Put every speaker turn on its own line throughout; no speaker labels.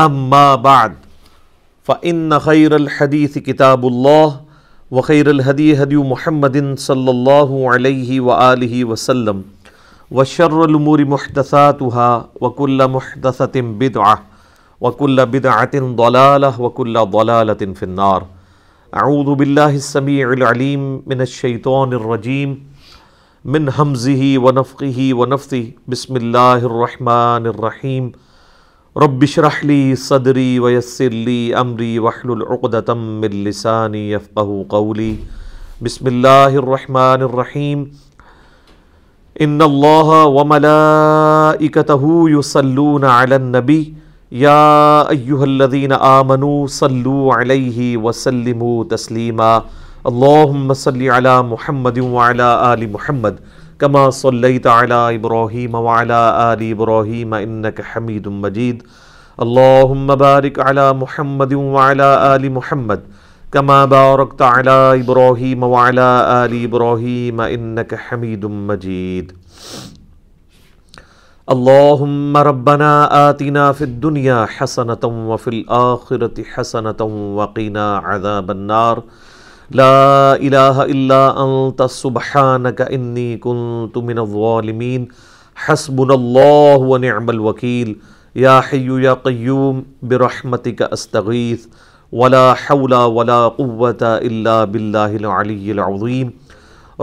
اما بعد فان خير الحديث كتاب الله، وخير الهدي هدي محمد صلى الله عليه واله وسلم، وشر الامور محدثاتها، وكل محدثه بدعه وكل بدعه ضلاله وكل ضلاله في النار. اعوذ بالله السميع العليم من الشيطان الرجيم، من حمزه ونفقه ونفثه. بسم الله الرحمن الرحيم. رب اشرح لي صدري ويسر لي امري واحلل عقدة من لساني يفقهوا قولي. بسم الله الرحمن الرحيم. ان الله وملائكته يصلون على النبي. يا ايها الذين امنوا صلوا عليه وسلموا تسليما. اللهم صل على محمد وعلى ال محمد. كما صليت على ابراهيم وعلى ال ابراهيم انك حميد مجيد. اللهم بارك على محمد وعلى ال محمد كما باركت على ابراهيم وعلى ال ابراهيم انك حميد مجيد. اللهم ربنا آتنا في الدنيا حسنة وفي الآخرة حسنة وقنا عذاب النار. لا الہ الا انت سبحانک انی کنت من الظالمین حسبنا اللہ ونعم الوکیل یا حی یا قیوم برحمتک استغیث ولا حول ولا قوة الا باللہ العلی العظیم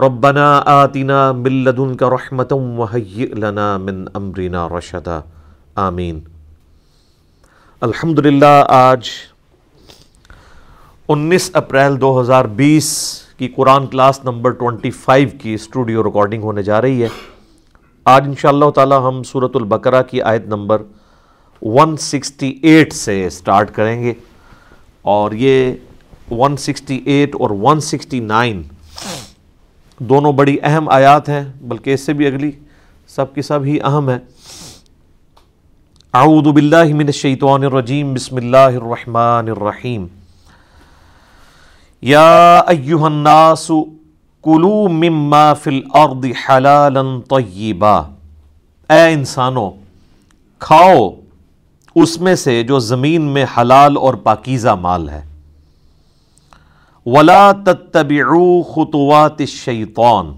ربنا آتنا من لدنک رحمتا وحیئ لنا من امرنا رشدا. آمین الحمدللہ آج انیس اپریل دو ہزار بیس کی Quran class number twenty five کی اسٹوڈیو ریکارڈنگ ہونے جا رہی ہے۔ آج ان شاء اللہ تعالی ہم صورت البقرہ کی آیت نمبر ون سکسٹی ایٹ سے اسٹارٹ کریں گے۔ اور یہ ون سکسٹی ایٹ اور ون سکسٹی نائن دونوں بڑی اہم آیات ہیں، بلکہ اس سے بھی اگلی سب کی سب ہی اہم ہے اعوذ باللہ من الشیطان الرجیم، بسم اللہ الرحمن الرحیم۔ یا ایوہ الناس کلو مما فی الارض حلالا طیبا۔ اے انسانوں کھاؤ اس میں سے جو زمین میں حلال اور پاکیزہ مال ہے۔ ولا تتبعوا خطوات الشیطان۔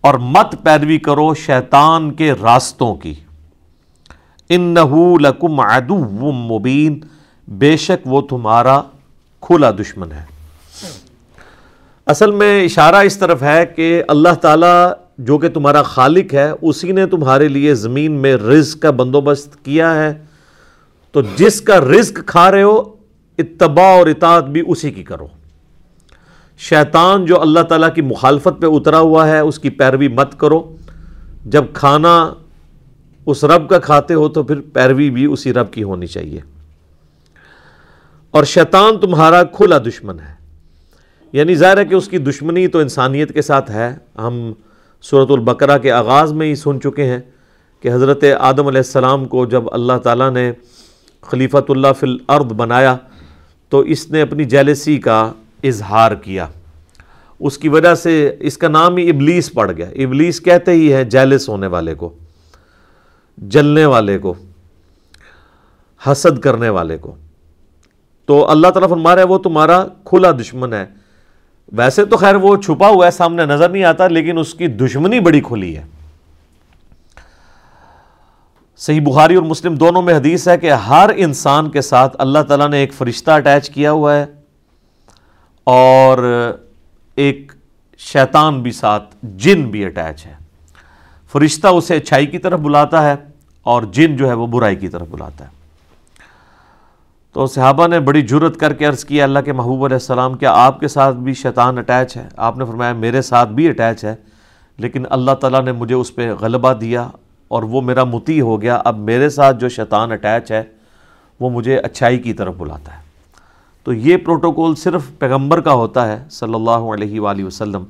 اور مت پیروی کرو شیطان کے راستوں کی۔ انہو لکم عدو مبین۔ بے شک وہ تمہارا کھلا دشمن ہے۔ اصل میں اشارہ اس طرف ہے کہ اللہ تعالیٰ جو کہ تمہارا خالق ہے، اسی نے تمہارے لیے زمین میں رزق کا بندوبست کیا ہے۔ تو جس کا رزق کھا رہے ہو، اتباع اور اطاعت بھی اسی کی کرو۔ شیطان جو اللہ تعالیٰ کی مخالفت پہ اترا ہوا ہے، اس کی پیروی مت کرو۔ جب کھانا اس رب کا کھاتے ہو تو پھر پیروی بھی اسی رب کی ہونی چاہیے۔ اور شیطان تمہارا کھلا دشمن ہے۔ یعنی ظاہر ہے کہ اس کی دشمنی تو انسانیت کے ساتھ ہے۔ ہم صورت البقرہ کے آغاز میں ہی سن چکے ہیں کہ حضرت آدم علیہ السلام کو جب اللہ تعالیٰ نے خلیفۃ اللہ فی الارض بنایا تو اس نے اپنی جیلسی کا اظہار کیا۔ اس کی وجہ سے اس کا نام ہی ابلیس پڑ گیا۔ ابلیس کہتے ہی ہے جیلس ہونے والے کو، جلنے والے کو، حسد کرنے والے کو۔ تو اللہ تعالیٰ فرما رہا ہے وہ تمہارا کھلا دشمن ہے۔ ویسے تو خیر وہ چھپا ہوا ہے، سامنے نظر نہیں آتا، لیکن اس کی دشمنی بڑی کھلی ہے۔ صحیح بخاری اور مسلم دونوں میں حدیث ہے کہ ہر انسان کے ساتھ اللہ تعالیٰ نے ایک فرشتہ اٹیچ کیا ہوا ہے اور ایک شیطان بھی ساتھ، جن بھی اٹیچ ہے فرشتہ اسے اچھائی کی طرف بلاتا ہے اور جن جو ہے وہ برائی کی طرف بلاتا ہے۔ تو صحابہ نے بڑی جرت کر کے عرض کیا اللہ کے محبوب علیہ السلام، کیا آپ کے ساتھ بھی شیطان اٹیچ ہے؟ آپ نے فرمایا، میرے ساتھ بھی اٹیچ ہے، لیکن اللہ تعالیٰ نے مجھے اس پہ غلبہ دیا اور وہ میرا متی ہو گیا۔ اب میرے ساتھ جو شیطان اٹیچ ہے، وہ مجھے اچھائی کی طرف بلاتا ہے۔ تو یہ پروٹوکول صرف پیغمبر کا ہوتا ہے صلی اللہ علیہ وآلہ وسلم،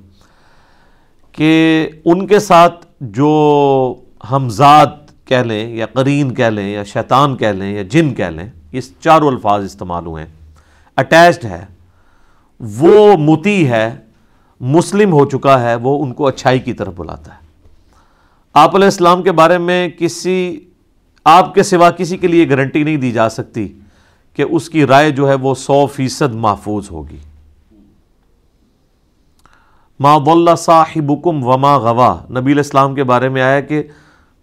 کہ ان کے ساتھ جو ہمزاد کہہ لیں یا قرین کہہ لیں یا شیطان کہہ لیں یا جن کہہ لیں یہ چاروں الفاظ استعمال ہوئے ہیں۔ اٹیچڈ ہے، وہ متی ہے، مسلم ہو چکا ہے، وہ ان کو اچھائی کی طرف بلاتا ہے۔ آپ علیہ السلام کے بارے میں کسی، آپ کے سوا کسی کے لیے گارنٹی نہیں دی جا سکتی کہ اس کی رائے جو ہے وہ سو فیصد محفوظ ہوگی۔ ما ضل صاحبکم وما غوا۔ نبی علیہ السلام کے بارے میں آیا کہ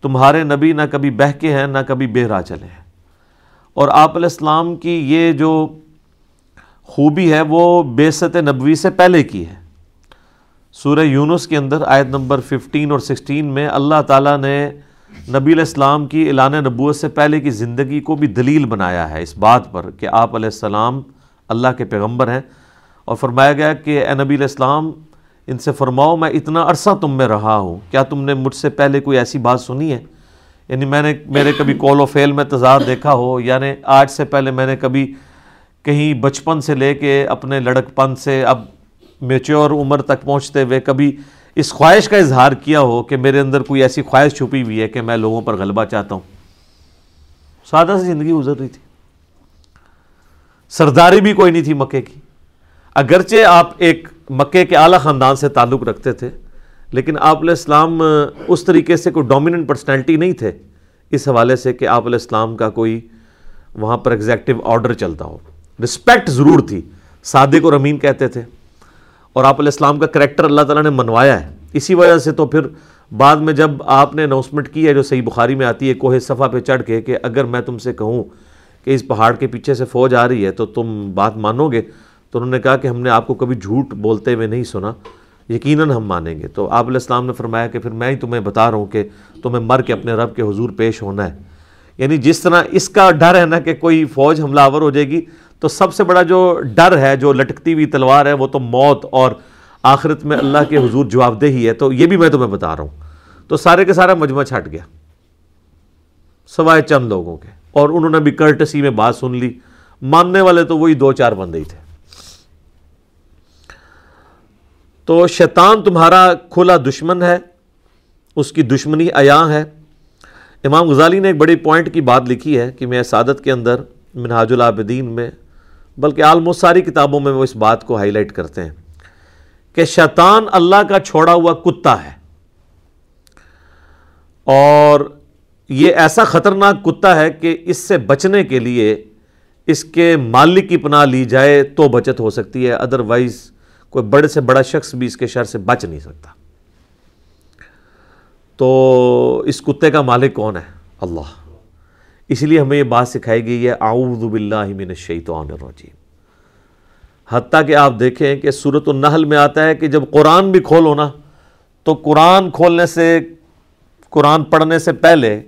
تمہارے نبی نہ کبھی بہ کے ہیں، نہ کبھی بے راہ چلے ہیں۔ اور آپ علیہ السلام کی یہ جو خوبی ہے وہ بیست نبوی سے پہلے کی ہے۔ سورہ یونس کے اندر آیت نمبر 15 اور 16 میں اللہ تعالیٰ نے نبی علیہ السلام کی اعلان نبوت سے پہلے کی زندگی کو بھی دلیل بنایا ہے اس بات پر کہ آپ علیہ السلام اللہ کے پیغمبر ہیں اور فرمایا گیا کہ اے نبی علیہ السلام، ان سے فرماؤ، میں اتنا عرصہ تم میں رہا ہوں۔ کیا تم نے مجھ سے پہلے کوئی ایسی بات سنی ہے؟ یعنی میں نے میرے کبھی کول و فیل میں تضاد دیکھا ہو یعنی آج سے پہلے میں نے کبھی کہیں بچپن سے لے کے اپنے لڑک پن سے اب میچور عمر تک پہنچتے ہوئے کبھی اس خواہش کا اظہار کیا ہو کہ میرے اندر کوئی ایسی خواہش چھپی ہوئی ہے کہ میں لوگوں پر غلبہ چاہتا ہوں؟ سادہ سی زندگی گزر رہی تھی۔ سرداری بھی کوئی نہیں تھی مکے کی۔ اگرچہ آپ ایک مکے کے اعلیٰ خاندان سے تعلق رکھتے تھے لیکن آپ علیہ السلام اس طریقے سے کوئی ڈومیننٹ پرسنالٹی نہیں تھے۔ اس حوالے سے کہ آپ علیہ السلام کا کوئی وہاں پر ایگزیکٹو آرڈر چلتا ہو۔ رسپیکٹ ضرور تھی۔ صادق اور امین کہتے تھے۔ اور آپ علیہ السلام کا کریکٹر اللہ تعالیٰ نے منوایا ہے۔ اسی وجہ سے تو پھر بعد میں جب آپ نے اناؤنسمنٹ کی ہے جو صحیح بخاری میں آتی ہے، کوہ صفحہ پہ چڑھ کے کہ اگر میں تم سے کہوں کہ اس پہاڑ کے پیچھے سے فوج آ رہی ہے تو تم بات مانو گے، تو انہوں نے کہا کہ ہم نے آپ کو کبھی جھوٹ بولتے ہوئے نہیں سنا۔ یقیناً ہم مانیں گے۔ تو آپ علیہ السلام نے فرمایا کہ پھر میں ہی تمہیں بتا رہا ہوں کہ تمہیں مر کے اپنے رب کے حضور پیش ہونا ہے۔ یعنی جس طرح اس کا ڈر ہے نا کہ کوئی فوج حملہ آور ہو جائے گی، تو سب سے بڑا جو ڈر ہے، جو لٹکتی ہوئی تلوار ہے، وہ تو موت اور آخرت میں اللہ کے حضور جواب دہی ہے۔ تو یہ بھی میں تمہیں بتا رہا ہوں۔ تو سارے کے سارا مجمع چھٹ گیا، سوائے چند لوگوں کے۔ اور انہوں نے بھی کرٹسی میں بات سن لی۔ ماننے والے تو وہی دو چار بندے ہی تھے۔ تو شیطان تمہارا کھلا دشمن ہے، اس کی دشمنی عیاں ہے۔ امام غزالی نے ایک بڑی پوائنٹ کی بات لکھی ہے کہ میں سعادت کے اندر منہاج العابدین میں، بلکہ آلموسٹ ساری کتابوں میں وہ اس بات کو ہائی لائٹ کرتے ہیں کہ شیطان اللہ کا چھوڑا ہوا کتا ہے۔ اور یہ ایسا خطرناک کتا ہے کہ اس سے بچنے کے لیے اس کے مالک کی پناہ لی جائے تو بچت ہو سکتی ہے ادروائز کوئی بڑے سے بڑا شخص بھی اس کے شر سے بچ نہیں سکتا۔ تو اس کتے کا مالک کون ہے؟ اللہ۔ اس لیے ہمیں یہ بات سکھائی گئی ہے، اعوذ باللہ من الشیطان الرجیم۔ حتیٰ کہ آپ دیکھیں کہ صورت النحل میں آتا ہے کہ جب قرآن بھی کھولو نا، تو قرآن کھولنے سے، قرآن پڑھنے سے پہلے،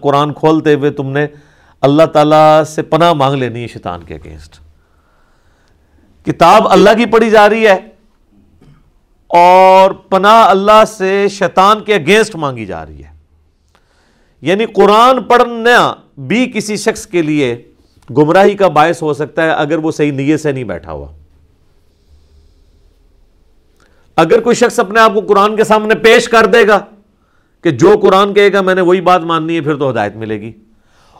قرآن کھولتے ہوئے تم نے اللہ تعالیٰ سے پناہ مانگ لینی ہے شیطان کے اگینسٹ۔ کتاب اللہ کی پڑھی جا رہی ہے اور پناہ اللہ سے شیطان کے اگینسٹ مانگی جا رہی ہے۔ یعنی قرآن پڑھنا بھی کسی شخص کے لیے گمراہی کا باعث ہو سکتا ہے اگر وہ صحیح نیت سے نہیں بیٹھا ہوا۔ اگر کوئی شخص اپنے آپ کو قرآن کے سامنے پیش کر دے گا کہ جو قرآن کہے گا میں نے وہی بات ماننی ہے، پھر تو ہدایت ملے گی۔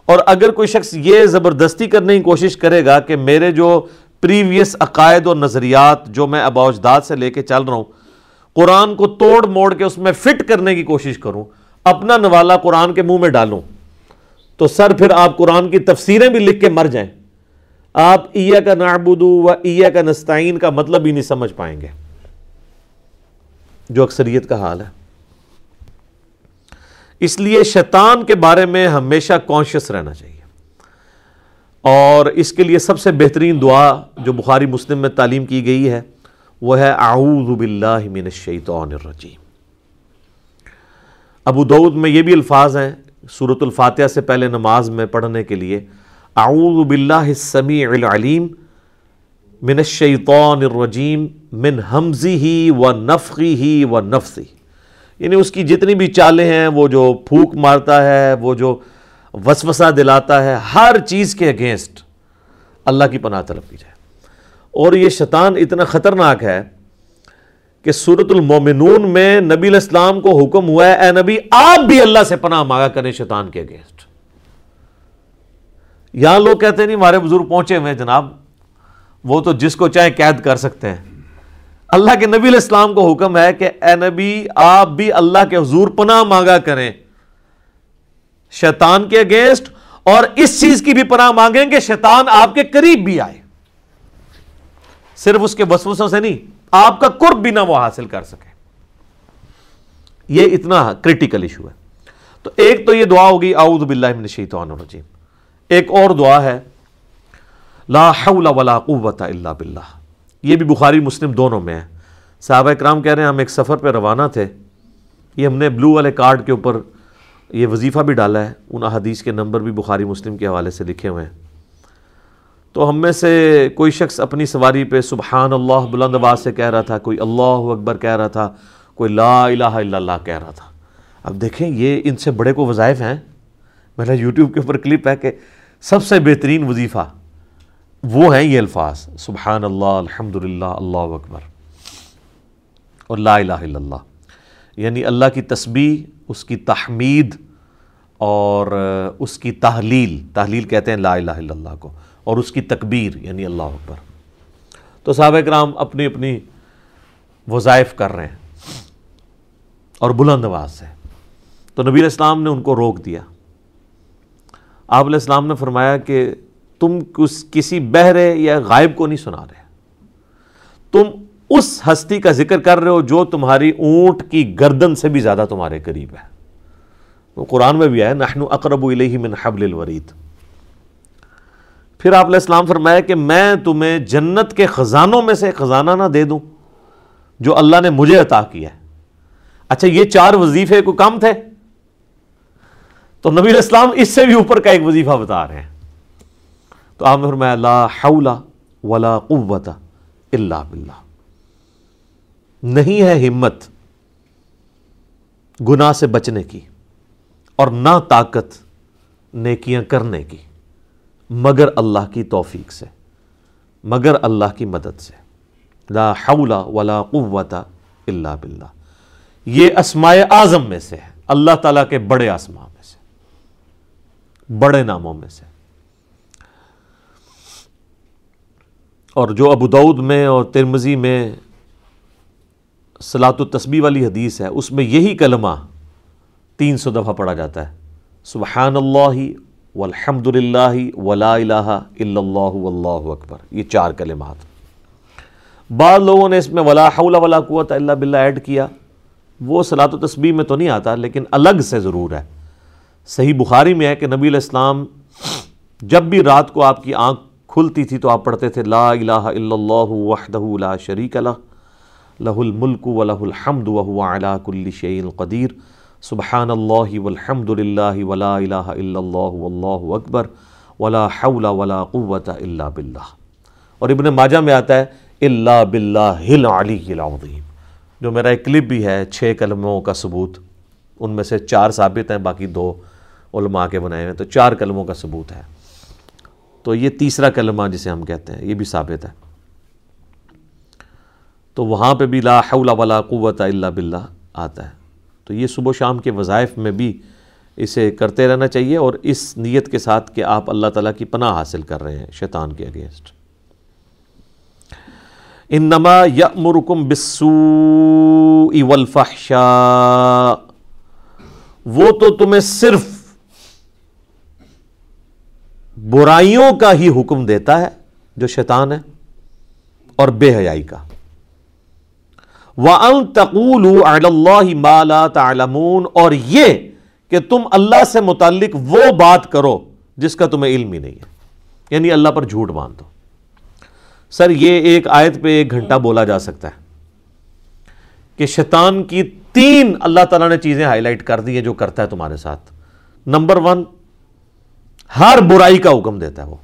اور اگر کوئی شخص یہ زبردستی کرنے کی کوشش کرے گا کہ میرے جو پریویس عقائد اور نظریات جو میں ابا اجداد سے لے کے چل رہا ہوں، قرآن کو توڑ موڑ کے اس میں فٹ کرنے کی کوشش کروں، اپنا نوالا قرآن کے منہ میں ڈالوں۔ تو سر پھر آپ قرآن کی تفسیریں بھی لکھ کے مر جائیں۔ آپ ایا کا نعبدو و ایا کا نستعین کا مطلب ہی نہیں سمجھ پائیں گے۔ جو اکثریت کا حال ہے۔ اس لیے شیطان کے بارے میں ہمیشہ کانشیس رہنا چاہیے۔ اور اس کے لیے سب سے بہترین دعا جو بخاری مسلم میں تعلیم کی گئی ہے، وہ ہے اعوذ باللہ من الشیطان الرجیم۔ ابو دعود میں یہ بھی الفاظ ہیں صورت الفاتحہ سے پہلے نماز میں پڑھنے کے لیے۔ اعوذ باللہ السمیع العلیم من الشیطان الرجیم من حمزی ہی و نفقی ہی و نفسی یعنی اس کی جتنی بھی چالیں ہیں، وہ جو پھوک مارتا ہے، وہ جو وسوسہ دلاتا ہے ہر چیز کے اگینسٹ اللہ کی پناہ طلب کی جائے۔ اور یہ شیطان اتنا خطرناک ہے کہ سورت المومنون میں نبی الاسلام کو حکم ہوا ہے، اے نبی، آپ بھی اللہ سے پناہ مانگا کریں شیطان کے اگینسٹ یہاں لوگ کہتے ہیں، نہیں، ہمارے بزرگ پہنچے ہوئے جناب۔ وہ تو جس کو چاہے قید کر سکتے ہیں۔ اللہ کے نبی الاسلام کو حکم ہے کہ اے نبی، آپ بھی اللہ کے حضور پناہ مانگا کریں۔ شیطان کے اگینسٹ اور اس چیز کی بھی پناہ مانگیں کہ شیطان آپ کے قریب بھی آئے۔ صرف اس کے وسوسوں سے نہیں، آپ کا قرب بھی نہ وہ حاصل کر سکے۔ یہ اتنا کریٹیکل ایشو ہے۔ تو ایک تو یہ دعا ہوگی، اعوذ باللہ من الشیطان الرجیم۔ ایک اور دعا ہے، لا حول ولا قوت الا باللہ۔ یہ بھی بخاری مسلم دونوں میں ہے۔ صحابہ اکرام کہہ رہے ہیں، ہم ایک سفر پہ روانہ تھے۔ یہ ہم نے بلو والے کارڈ کے اوپر یہ وظیفہ بھی ڈالا ہے، ان احادیث کے نمبر بھی بخاری مسلم کے حوالے سے لکھے ہوئے ہیں۔ تو ہم میں سے کوئی شخص اپنی سواری پہ سبحان اللہ بلند آواز سے کہہ رہا تھا، کوئی اللہ اکبر کہہ رہا تھا، کوئی لا الہ الا اللہ کہہ رہا تھا۔ اب دیکھیں، یہ ان سے بڑے کو وظائف ہیں۔ میرا یوٹیوب کے اوپر کلپ ہے کہ سب سے بہترین وظیفہ وہ ہیں یہ الفاظ، سبحان اللہ الحمد للہ اللہ اکبر۔ اور لا الہ الا اللہ۔ یعنی اللہ کی تسبیح اس کی تحمید اور اس کی تحلیل تحلیل کہتے ہیں لا الہ الا اللہ کو، اور اس کی تکبیر یعنی اللہ اکبر۔ تو صحابہ کرام اپنی اپنی وظائف کر رہے ہیں اور بلند آواز سے تو نبی الاسلام نے ان کو روک دیا۔ آپ علیہ السلام نے فرمایا کہ تم کس کسی بہرے یا غائب کو نہیں سنا رہے۔ تم اس ہستی کا ذکر کر رہے ہو جو تمہاری اونٹ کی گردن سے بھی زیادہ تمہارے قریب ہے۔ وہ قرآن میں بھی آیا نحن اقرب الیہ من حبل الورید۔ پھر آپ علیہ السلام فرمایا کہ میں تمہیں جنت کے خزانوں میں سے خزانہ نہ دے دوں جو اللہ نے مجھے عطا کیا ہے۔ اچھا یہ چار وظیفے کو کم تھے؟ تو نبی الاسلام اس سے بھی اوپر کا ایک وظیفہ بتا رہے ہیں۔ تو آپ نے فرمایا، لا حول ولا قوت الا باللہ۔ نہیں ہے ہمت گناہ سے بچنے کی اور نہ طاقت نیکیاں کرنے کی، مگر اللہ کی توفیق سے، مگر اللہ کی مدد سے۔ لا حول ولا قوت الا باللہ۔ یہ اسماء اعظم میں سے ہے۔ اللہ تعالیٰ کے بڑے آسماں میں سے، بڑے ناموں میں سے۔ اور جو ابو دعود میں اور ترمزی میں سلاۃ و تسبیح والی حدیث ہے، اس میں یہی کلمہ تین سو دفعہ پڑھا جاتا ہے۔ سبحان اللہ والحمد للہ ولا الہ الا اللہ واللہ اکبر۔ یہ چار کلمات۔ بعض لوگوں نے اس میں ولا حول ولا قوت الا باللہ ایڈ کیا۔ وہ صلاۃ و تسبیح میں تو نہیں آتا، لیکن الگ سے ضرور ہے۔ صحیح بخاری میں ہے کہ نبی علیہ السلام جب بھی رات کو آپ کی آنکھ کھلتی تھی تو آپ پڑھتے تھے لا الہ الا اللہ وحدہ لا شریک لہ۔ لہ الملک و لہ الحمد وهو على كل شيء قدیر۔ سبحان اللہ والحمد للہ ولا الہ الا اللہ واللہ اکبر۔ ولا حول ولا قوت الا باللہ۔ اور ابن ماجہ میں آتا ہے، الا باللہ العلی العظیم۔ جو میرا ایک کلپ بھی ہے، چھ کلموں کا ثبوت۔ ان میں سے چار ثابت ہیں، باقی دو علماء کے بنائے ہیں۔ تو چار کلموں کا ثبوت ہے۔ تو یہ تیسرا کلمہ جسے ہم کہتے ہیں، یہ بھی ثابت ہے۔ تو وہاں پہ بھی لا حول ولا قوت الا باللہ آتا ہے۔ تو یہ صبح و شام کے وظائف میں بھی اسے کرتے رہنا چاہیے اور اس نیت کے ساتھ کہ آپ اللہ تعالیٰ کی پناہ حاصل کر رہے ہیں شیطان کے اگینسٹ انما یأمرکم بالسوء والفحشاء۔ وہ تو تمہیں صرف برائیوں کا ہی حکم دیتا ہے جو شیطان ہے اور بے حیائی کا۔ اللَّهِ مَا لَا تَعْلَمُونَ اور یہ کہ تم اللہ سے متعلق وہ بات کرو جس کا تمہیں علم ہی نہیں ہے۔ یعنی اللہ پر جھوٹ مان دو۔ سر، یہ ایک آیت پہ ایک گھنٹہ بولا جا سکتا ہے کہ شیطان کی تین اللہ تعالیٰ نے چیزیں ہائی لائٹ کر دی ہیں جو کرتا ہے تمہارے ساتھ۔ نمبر ون ہر برائی کا حکم دیتا ہے وہ۔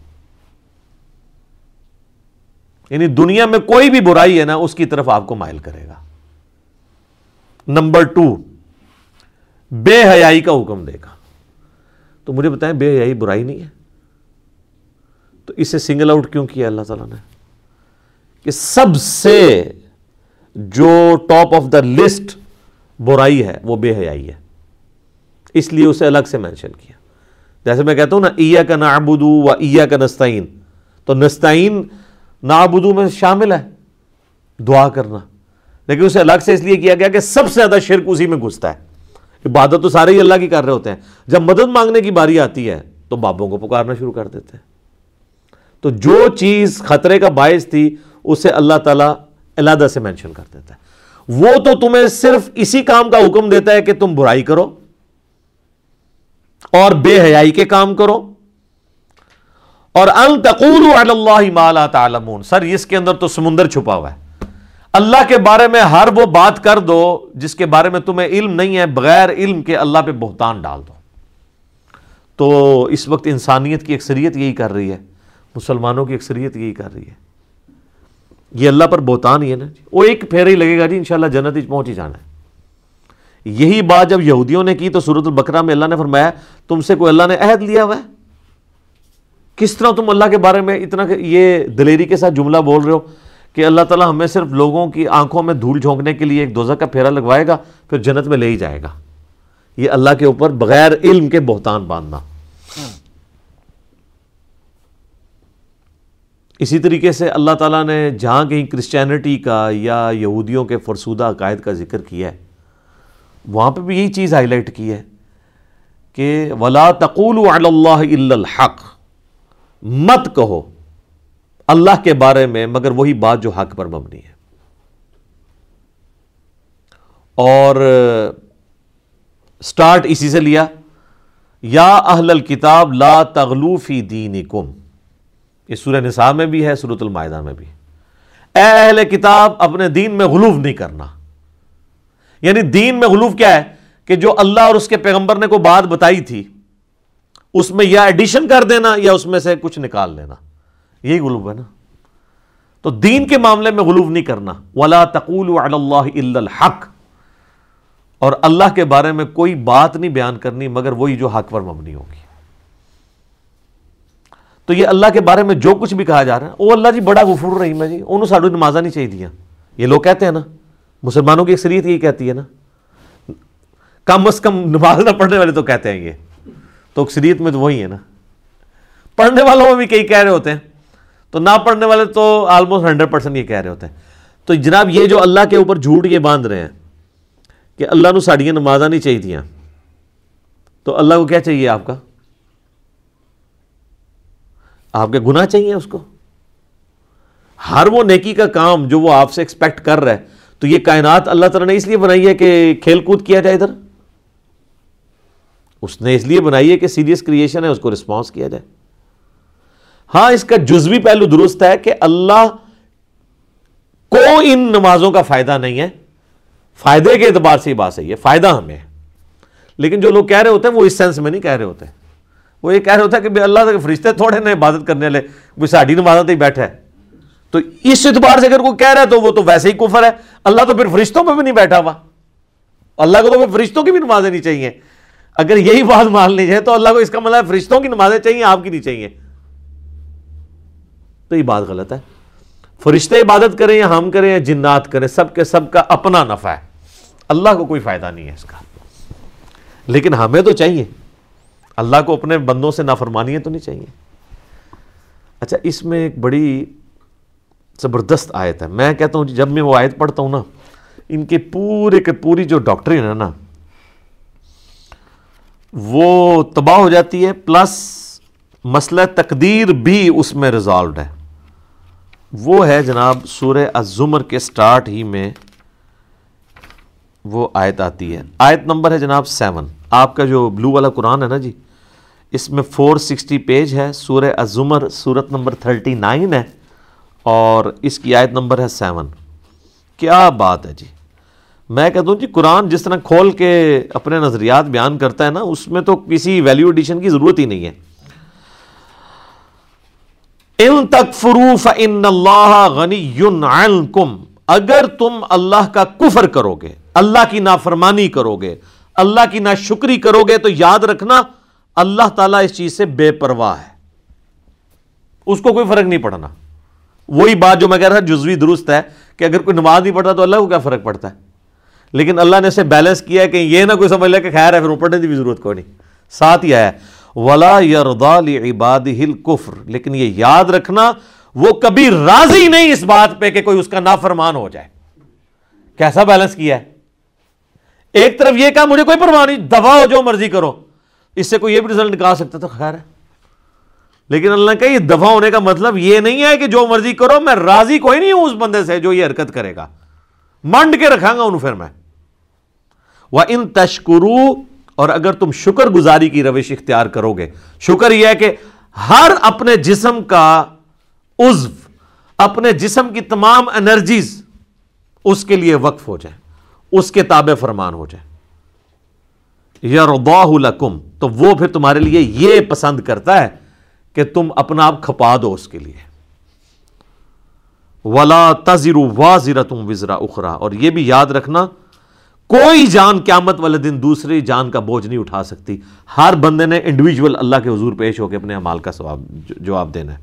یعنی دنیا میں کوئی بھی برائی ہے نا، اس کی طرف آپ کو مائل کرے گا۔ نمبر ٹو، بے حیائی کا حکم دے گا۔ تو مجھے بتائیں، بے حیائی برائی نہیں ہے؟ تو اسے سنگل آؤٹ کیوں کیا اللہ تعالیٰ نے؟ کہ سب سے جو ٹاپ آف دا لسٹ برائی ہے، وہ بے حیائی ہے۔ اس لیے اسے الگ سے مینشن کیا۔ جیسے میں کہتا ہوں نا ایا کا نابودو و ایا کا نستعین۔ تو نستعین نابودو میں شامل ہے۔ دعا کرنا۔ لیکن اسے الگ سے اس لیے کیا گیا کہ سب سے زیادہ شرک اسی میں گھستا ہے۔ عبادت تو سارے ہی اللہ کی کر رہے ہوتے ہیں۔ جب مدد مانگنے کی باری آتی ہے تو بابوں کو پکارنا شروع کر دیتے ہیں۔ تو جو چیز خطرے کا باعث تھی، اسے اللہ تعالیٰ علیحدہ سے مینشن کر دیتا ہے۔ وہ تو تمہیں صرف اسی کام کا حکم دیتا ہے کہ تم برائی کرو اور بے حیائی کے کام کرو۔ اور ان تقول اللہ مالا تعلمون. سر، اس کے اندر تو سمندر چھپا ہوا ہے۔ اللہ کے بارے میں ہر وہ بات کر دو جس کے بارے میں تمہیں علم نہیں ہے، بغیر علم کے اللہ پہ بہتان ڈال دو۔ تو اس وقت انسانیت کی اکثریت یہی کر رہی ہے، مسلمانوں کی اکثریت یہی کر رہی ہے۔ یہ اللہ پر بہتان ہی ہے نا جی۔ وہ ایک پھیر ہی لگے گا جی انشاءاللہ جنت ہی پہنچ ہی جانا ہے۔ یہی بات جب یہودیوں نے کی تو سورت البقرہ میں اللہ نے فرمایا، تم سے کوئی اللہ نے عہد لیا ہوا ہے؟ کس طرح تم اللہ کے بارے میں اتنا یہ دلیری کے ساتھ جملہ بول رہے ہو کہ اللہ تعالیٰ ہمیں صرف لوگوں کی آنکھوں میں دھول جھونکنے کے لیے ایک دوزہ کا پھیرا لگوائے گا، پھر جنت میں لے ہی جائے گا۔ یہ اللہ کے اوپر بغیر علم کے بہتان باندھنا۔ اسی طریقے سے اللہ تعالیٰ نے جہاں کہیں کرسچینٹی کا یا یہودیوں کے فرسودہ عقائد کا ذکر کیا ہے، وہاں پہ بھی یہی چیز ہائی لائٹ کی ہے کہ ولا تقول اللہ الحق۔ مت کہو۔ اللہ کے بارے میں، مگر وہی بات جو حق پر مبنی ہے۔ اور سٹارٹ اسی سے لیا۔ یا اہل الکتاب لا تغلو فی دینکم۔ یہ سورہ نساء میں بھی ہے سورت المائدہ میں بھی۔ اے اہل کتاب، اپنے دین میں غلوف نہیں کرنا۔ یعنی دین میں غلوف کیا ہے؟ کہ جو اللہ اور اس کے پیغمبر نے کو بات بتائی تھی۔ اس میں یا ایڈیشن کر دینا یا اس میں سے کچھ نکال لینا۔ یہی غلوف ہے نا۔ تو دین کے معاملے میں غلوف نہیں کرنا۔ ولا تقول اللہ الحق۔ اور اللہ کے بارے میں کوئی بات نہیں بیان کرنی، مگر وہی جو حق پر مبنی ہوگی۔ تو یہ اللہ کے بارے میں جو کچھ بھی کہا جا رہا ہے، وہ اللہ جی بڑا غفور رحیم ہے جی انہوں ساڑھو نمازہ نہیں چاہیے یہ لوگ کہتے ہیں نا، مسلمانوں کی اکثریت یہی کہتی ہے نا۔ کم از کم نماز نہ پڑھنے والے تو کہتے ہیں یہ۔ تو اکثریت میں تو وہی ہے نا۔ پڑھنے والوں میں بھی کئی کہہ رہے ہوتے ہیں۔ تو نہ پڑھنے والے تو آلموسٹ ہنڈریڈ پرسینٹ یہ کہہ رہے ہوتے ہیں۔ تو جناب یہ جو اللہ کے اوپر جھوٹ یہ باندھ رہے ہیں کہ اللہ نو ساڑیاں نمازہ نہیں چاہیے تو اللہ کو کیا چاہیے آپ کا؟ آپ کے گناہ چاہیے اس کو۔ ہر وہ نیکی کا کام جو وہ آپ سے ایکسپیکٹ کر رہا ہے۔ تو یہ کائنات اللہ تعالیٰ نے اس لیے بنائی ہے کہ کھیل کود کیا جائے ادھر۔ اس نے اس لیے بنائی ہے کہ سیریس کریشن ہے، اس کو رسپانس کیا جائے۔ ہاں اس کا جزوی پہلو درست ہے کہ اللہ کو ان نمازوں کا فائدہ نہیں ہے۔ فائدے کے اعتبار سے یہ بات صحیح ہے، فائدہ ہمیں ہے۔ لیکن جو لوگ کہہ رہے ہوتے ہیں، وہ اس سینس میں نہیں کہہ رہے ہوتے۔ وہ یہ کہہ رہے ہوتا ہے کہ اللہ کے فرشتے تھوڑے نا عبادت کرنے والے کوئی ساڑھی نمازت ہی بیٹھا ہے۔ تو اس اعتبار سے اگر کوئی کہہ رہا ہے تو وہ تو ویسے ہی کفر ہے۔ اللہ تو پھر فرشتوں میں بھی نہیں بیٹھا ہوا۔ اللہ کو تو پھر فرشتوں کی بھی نمازیں نہیں چاہیے۔ اگر یہی بات مان لی جائے تو اللہ کو اس کا مطلب فرشتوں کی نمازیں چاہیے، آپ کی نہیں چاہیے۔ تو یہ بات غلط ہے۔ فرشتے عبادت کریں یا ہم کریں یا جنات کریں، سب کے سب کا اپنا نفع ہے۔ اللہ کو کوئی فائدہ نہیں ہے اس کا۔ لیکن ہمیں تو چاہیے۔ اللہ کو اپنے بندوں سے نافرمانی تو نہیں چاہیے۔ اچھا اس میں ایک بڑی زبردست آیت ہے۔ میں کہتا ہوں جی، جب میں وہ آیت پڑھتا ہوں نا، ان کے پورے کے پوری جو ڈاکٹرین ہے نا وہ تباہ ہو جاتی ہے پلس مسئلہ تقدیر بھی اس میں ریزالوڈ ہے۔ وہ ہے جناب سورہ الزمر کے سٹارٹ ہی میں وہ آیت آتی ہے۔ آیت نمبر ہے جناب سیون آپ کا جو بلو والا قرآن ہے نا جی اس میں فور سکسٹی پیج ہے۔ سورہ الزمر سورت نمبر تھرٹی نائن ہے اور اس کی آیت نمبر ہے سیون کیا بات ہے جی؟ میں کہتا ہوں جی قرآن جس طرح کھول کے اپنے نظریات بیان کرتا ہے نا، اس میں تو کسی ویلیو ایڈیشن کی ضرورت ہی نہیں ہے۔ ان تک فروف ان اللہ غنی اگر تم اللہ کا کفر کرو گے اللہ کی نافرمانی کرو گے اللہ کی نہ شکری کرو گے تو یاد رکھنا، اللہ تعالیٰ اس چیز سے بے پرواہ ہے۔ اس کو کوئی فرق نہیں پڑنا۔ وہی بات جو میں کہہ رہا جزوی درست ہے کہ اگر کوئی نماز نہیں پڑھتا تو اللہ کو کیا فرق پڑتا ہے؟ لیکن اللہ نے اسے بیلنس کیا ہے کہ یہ نہ کوئی سمجھ لے کہ خیر ہے، پھر پڑھنے کی بھی ضرورت کوئی نہیں ساتھ ہی آیا ولا عباد ہل کفر لیکن یہ یاد رکھنا، وہ کبھی راضی نہیں اس بات پہ کہ کوئی اس کا نافرمان ہو جائے۔ کیسا بیلنس کیا ہے؟ ایک طرف یہ کہا، مجھے کوئی پرواہ نہیں دفاع ہو جو مرضی کرو۔ اس سے کوئی یہ بھی رزلٹ نکال سکتا تو خیر ہے۔ لیکن اللہ نے یہ دفاع ہونے کا مطلب یہ نہیں ہے کہ جو مرضی کرو، میں راضی کوئی نہیں ہوں اس بندے سے جو یہ حرکت کرے گا۔ منڈ کے رکھا گا انہوں، پھر میں۔ وہ ان تشکرو اور اگر تم شکر گزاری کی روش اختیار کرو گے، شکر یہ ہے کہ ہر اپنے جسم کا عزو اپنے جسم کی تمام انرجیز اس کے لیے وقف ہو جائے، اس کے تابع فرمان ہو جائے۔ یرضاہ لکم، تو وہ پھر تمہارے لیے یہ پسند کرتا ہے کہ تم اپنا آپ کھپا دو اس کے لیے۔ ولا تزر واضر تم وزرا اخرا اور یہ بھی یاد رکھنا کوئی جان قیامت والے دن دوسری جان کا بوجھ نہیں اٹھا سکتی۔ ہر بندے نے انڈیویجول اللہ کے حضور پیش ہو کے اپنے امال کا جواب دینا ہے۔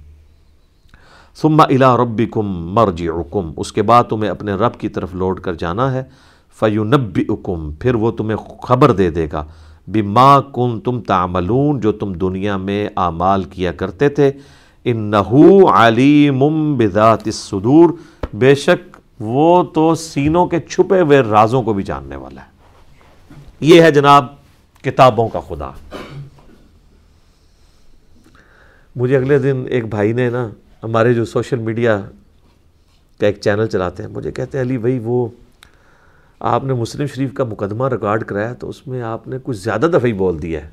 سما الا ربی کم مرجی اس کے بعد تمہیں اپنے رب کی طرف لوٹ کر جانا ہے۔ فیونبی اکم پھر وہ تمہیں خبر دے دے گا۔ ماں کن تم تعملون۔ جو تم دنیا میں اعمال کیا کرتے تھے۔ ان نحو علیم بذات الصدور۔ بے شک وہ تو سینوں کے چھپے ہوئے رازوں کو بھی جاننے والا ہے۔ یہ ہے جناب کتابوں کا خدا۔ مجھے اگلے دن ایک بھائی نے نا ہمارے جو سوشل میڈیا کا ایک چینل چلاتے ہیں، مجھے کہتے ہیں، علی بھائی، وہ آپ نے مسلم شریف کا مقدمہ ریکارڈ کرایا تو اس میں آپ نے کچھ زیادہ دفعہ ہی بول دیا ہے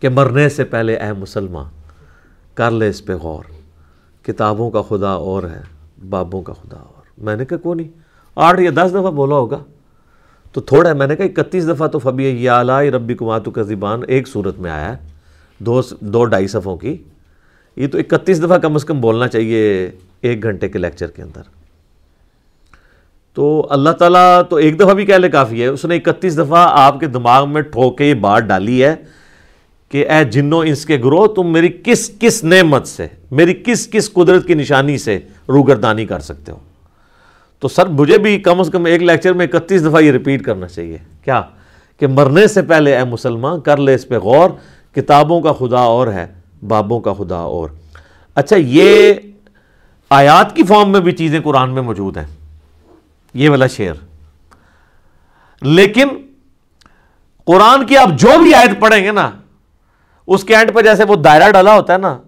کہ مرنے سے پہلے اے مسلمان کر لے اس پہ غور، کتابوں کا خدا اور ہے۔ بابوں کا خدا اور میں نے کہا کون نہیں؟ آٹھ یا دس دفعہ بولا ہوگا۔ تو تھوڑا ہے، میں نے کہا اکتیس دفعہ تو فبی یا علائی ربی کماتو کا زبان ایک صورت میں آیا ہے، دو دو ڈھائی صفوں کی۔ یہ تو اکتیس دفعہ کم از کم بولنا چاہیے ایک گھنٹے کے لیکچر کے اندر۔ تو اللہ تعالیٰ تو ایک دفعہ بھی کہہ لے کافی ہے، اس نے اکتیس دفعہ آپ کے دماغ میں ٹھوک کے یہ بات ڈالی ہے کہ اے جنو انس کے گروہ، تم میری کس کس نعمت سے، میری کس کس قدرت کی نشانی سے روگردانی کر سکتے ہو؟ تو سر، مجھے بھی کم از کم ایک لیکچر میں اکتیس دفعہ یہ ریپیٹ کرنا چاہیے۔ کیا؟ کہ مرنے سے پہلے اے مسلمان، کر لے اس پہ غور، کتابوں کا خدا اور ہے، بابوں کا خدا اور۔ اچھا یہ آیات کی فارم میں بھی چیزیں قرآن میں موجود ہیں۔ یہ والا شعر۔ لیکن قرآن کی آپ جو بھی آیت پڑھیں گے نا اس کے اینڈ پہ جیسے وہ دائرہ ڈالا ہوتا ہے نا،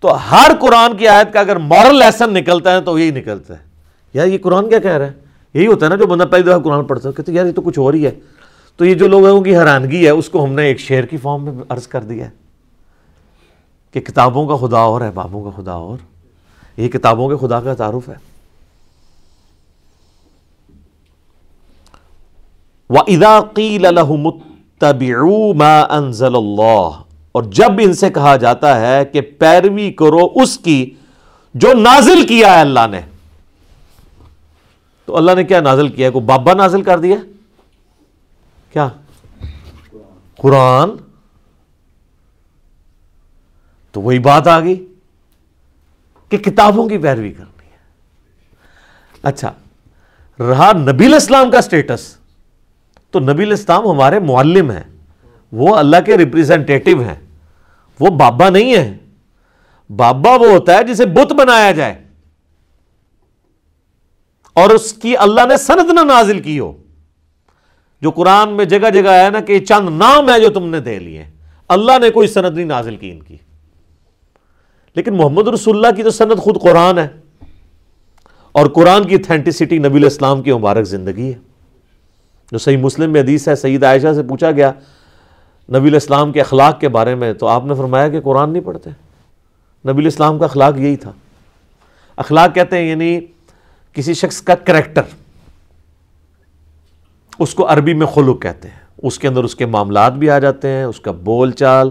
تو ہر قرآن کی آیت کا اگر مورل لیسن نکلتا ہے تو یہی نکلتا ہے۔ یار یہ قرآن کیا کہہ رہا ہے؟ یہی ہوتا ہے نا جو بندہ پہلی دفعہ قرآن پڑھتا ہے، کہتے یار یہ تو کچھ اور ہی ہے۔ تو یہ جو لوگوں کی حیرانگی ہے، اس کو ہم نے ایک شعر کی فارم میں عرض کر دیا ہے کہ کتابوں کا خدا اور ہے بابوں کا خدا اور، یہ کتابوں کے خدا کا تعارف ہے۔ وَإِذَا لَهُمُ اتَّبِعُوا مَا أَنزَلَ اللَّهِ۔ اور جب ان سے کہا جاتا ہے کہ پیروی کرو اس کی جو نازل کیا ہے اللہ نے۔ تو اللہ نے کیا نازل کیا ہے؟ کوئی بابا نازل کر دیا؟ کیا؟ قرآن۔ تو وہی بات آ گئی کہ کتابوں کی پیروی کرنی ہے۔ اچھا رہا نبی الاسلام کا سٹیٹس تو نبی الاسلام ہمارے معلم ہیں، وہ اللہ کے ریپریزنٹیٹو ہیں، وہ بابا نہیں ہے بابا وہ ہوتا ہے جسے بت بنایا جائے۔ اور اس کی اللہ نے سند نہ نازل کی ہو۔ جو قرآن میں جگہ جگہ ہے نا کہ چند نام ہے جو تم نے دے لیے۔ اللہ نے کوئی سند نہیں نازل کی ان کی۔ لیکن محمد رسول اللہ کی تو سند خود قرآن ہے۔ اور قرآن کی اتھینٹسٹی نبی الاسلام کی مبارک زندگی ہے۔ جو صحیح مسلم میں حدیث ہے، سید عائشہ سے پوچھا گیا، نبی الاسلام کے اخلاق کے بارے میں، تو آپ نے فرمایا کہ قرآن نہیں پڑھتے۔ نبی الاسلام کا اخلاق یہی تھا۔ اخلاق کہتے ہیں یعنی کسی شخص کا کریکٹر۔ اس کو عربی میں خلق کہتے ہیں۔ اس کے اندر اس کے معاملات بھی آ جاتے ہیں، اس کا بول چال،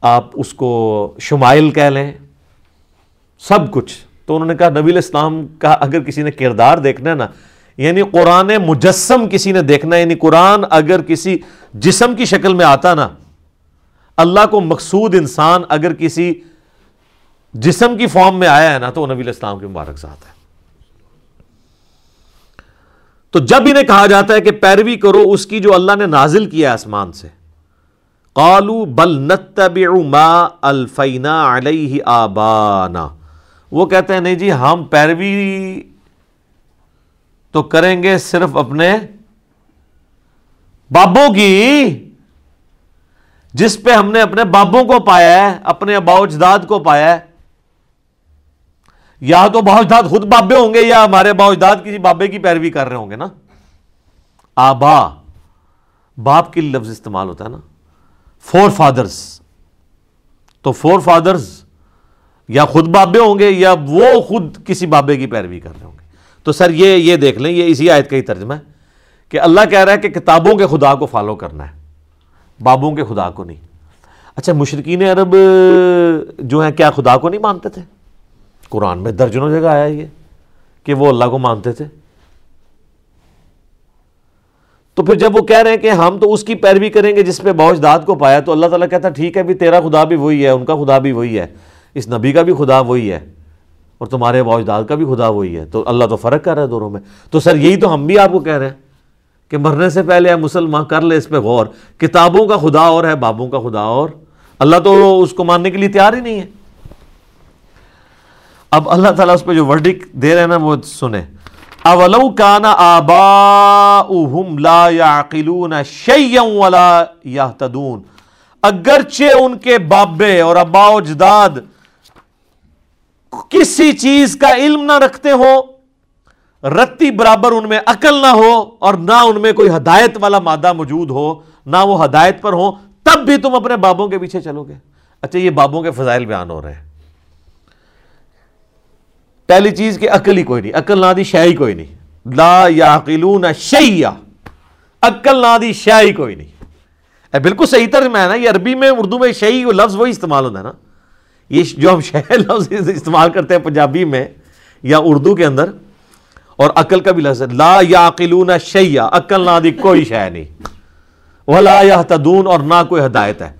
آپ اس کو شمائل کہہ لیں، سب کچھ۔ تو انہوں نے کہا، نبی الاسلام کا اگر کسی نے کردار دیکھنا ہے نا یعنی قرآن مجسم کسی نے دیکھنا یعنی قرآن اگر کسی جسم کی شکل میں آتا نا، اللہ کو مقصود انسان اگر کسی جسم کی فارم میں آیا ہے نا، تو وہ نبی الاسلام کے مبارک ساتھ ہے۔ تو جب انہیں کہا جاتا ہے کہ پیروی کرو اس کی جو اللہ نے نازل کیا آسمان سے قالو بل نتبع ما الفینا علیہ آبانا۔ وہ کہتے ہیں، نہیں جی ہم پیروی تو کریں گے صرف اپنے بابوں کی، جس پہ ہم نے اپنے بابوں کو پایا ہے، اپنے باؤجداد کو پایا ہے۔ یا تو باؤجداد خود بابے ہوں گے یا ہمارے باؤجداد کسی بابے کی پیروی کر رہے ہوں گے نا۔ آبا، باپ کی لفظ استعمال ہوتا ہے نا۔ Four fathers. تو فور فادرز یا خود بابے ہوں گے یا وہ خود کسی بابے کی پیروی کر رہے ہوں گے۔ تو سر یہ یہ دیکھ لیں، یہ اسی آیت کا ہی ترجمہ ہے کہ اللہ کہہ رہا ہے کہ کتابوں کے خدا کو فالو کرنا ہے، بابوں کے خدا کو نہیں۔ اچھا مشرقین عرب جو ہیں، کیا خدا کو نہیں مانتے تھے؟ قرآن میں درجنوں جگہ آیا یہ کہ وہ اللہ کو مانتے تھے۔ تو پھر جب وہ کہہ رہے ہیں کہ ہم تو اس کی پیروی کریں گے جس پہ بوجھ داد کو پایا، تو اللہ تعالیٰ کہتا ٹھیک ہے، بھی تیرا خدا بھی وہی ہے، ان کا خدا بھی وہی ہے، اس نبی کا بھی خدا وہی ہے۔ اور تمہارے باوجداد کا بھی خدا وہی ہے۔ تو اللہ تو فرق کر رہا ہے دونوں میں۔ تو سر، یہی تو ہم بھی آپ کو کہہ رہے ہیں کہ مرنے سے پہلے ہے مسلمان کر لے اس پہ غور۔ کتابوں کا خدا اور ہے، بابوں کا خدا اور۔ اللہ تو اس کو ماننے کے لیے تیار ہی نہیں ہے۔ اب اللہ تعالیٰ اس پہ جو ورڈک دے رہے ہیں نا، وہ سنیں۔ اولو کانا آبا لا یعقلون شیئا ولا یہتدون اگرچہ ان کے بابے اور ابا و جداد کسی چیز کا علم نہ رکھتے ہو، رتی برابر ان میں عقل نہ ہو اور نہ ان میں کوئی ہدایت والا مادہ موجود ہو، نہ وہ ہدایت پر ہو تب بھی تم اپنے بابوں کے پیچھے چلو گے۔ اچھا یہ بابوں کے فضائل بیان ہو رہے ہیں۔ پہلی چیز کہ عقل ہی کوئی نہیں، عقل نہ دی شہ کوئی نہیں۔ لا یا شیا عقل نہ دی شہ کوئی نہیں۔ بالکل صحیح طرح ہے نا، یہ عربی میں، اردو میں شہی لفظ وہی استعمال ہوتا ہے نا۔ یہ جو ہم شہ لفظ استعمال کرتے ہیں پنجابی میں یا اردو کے اندر، اور عقل کا بھی لفظ ہے، لا یا شیا عقل نہ دی کوئی شہ نہیں وہ لا یا تدون اور نہ کوئی ہدایت ہے۔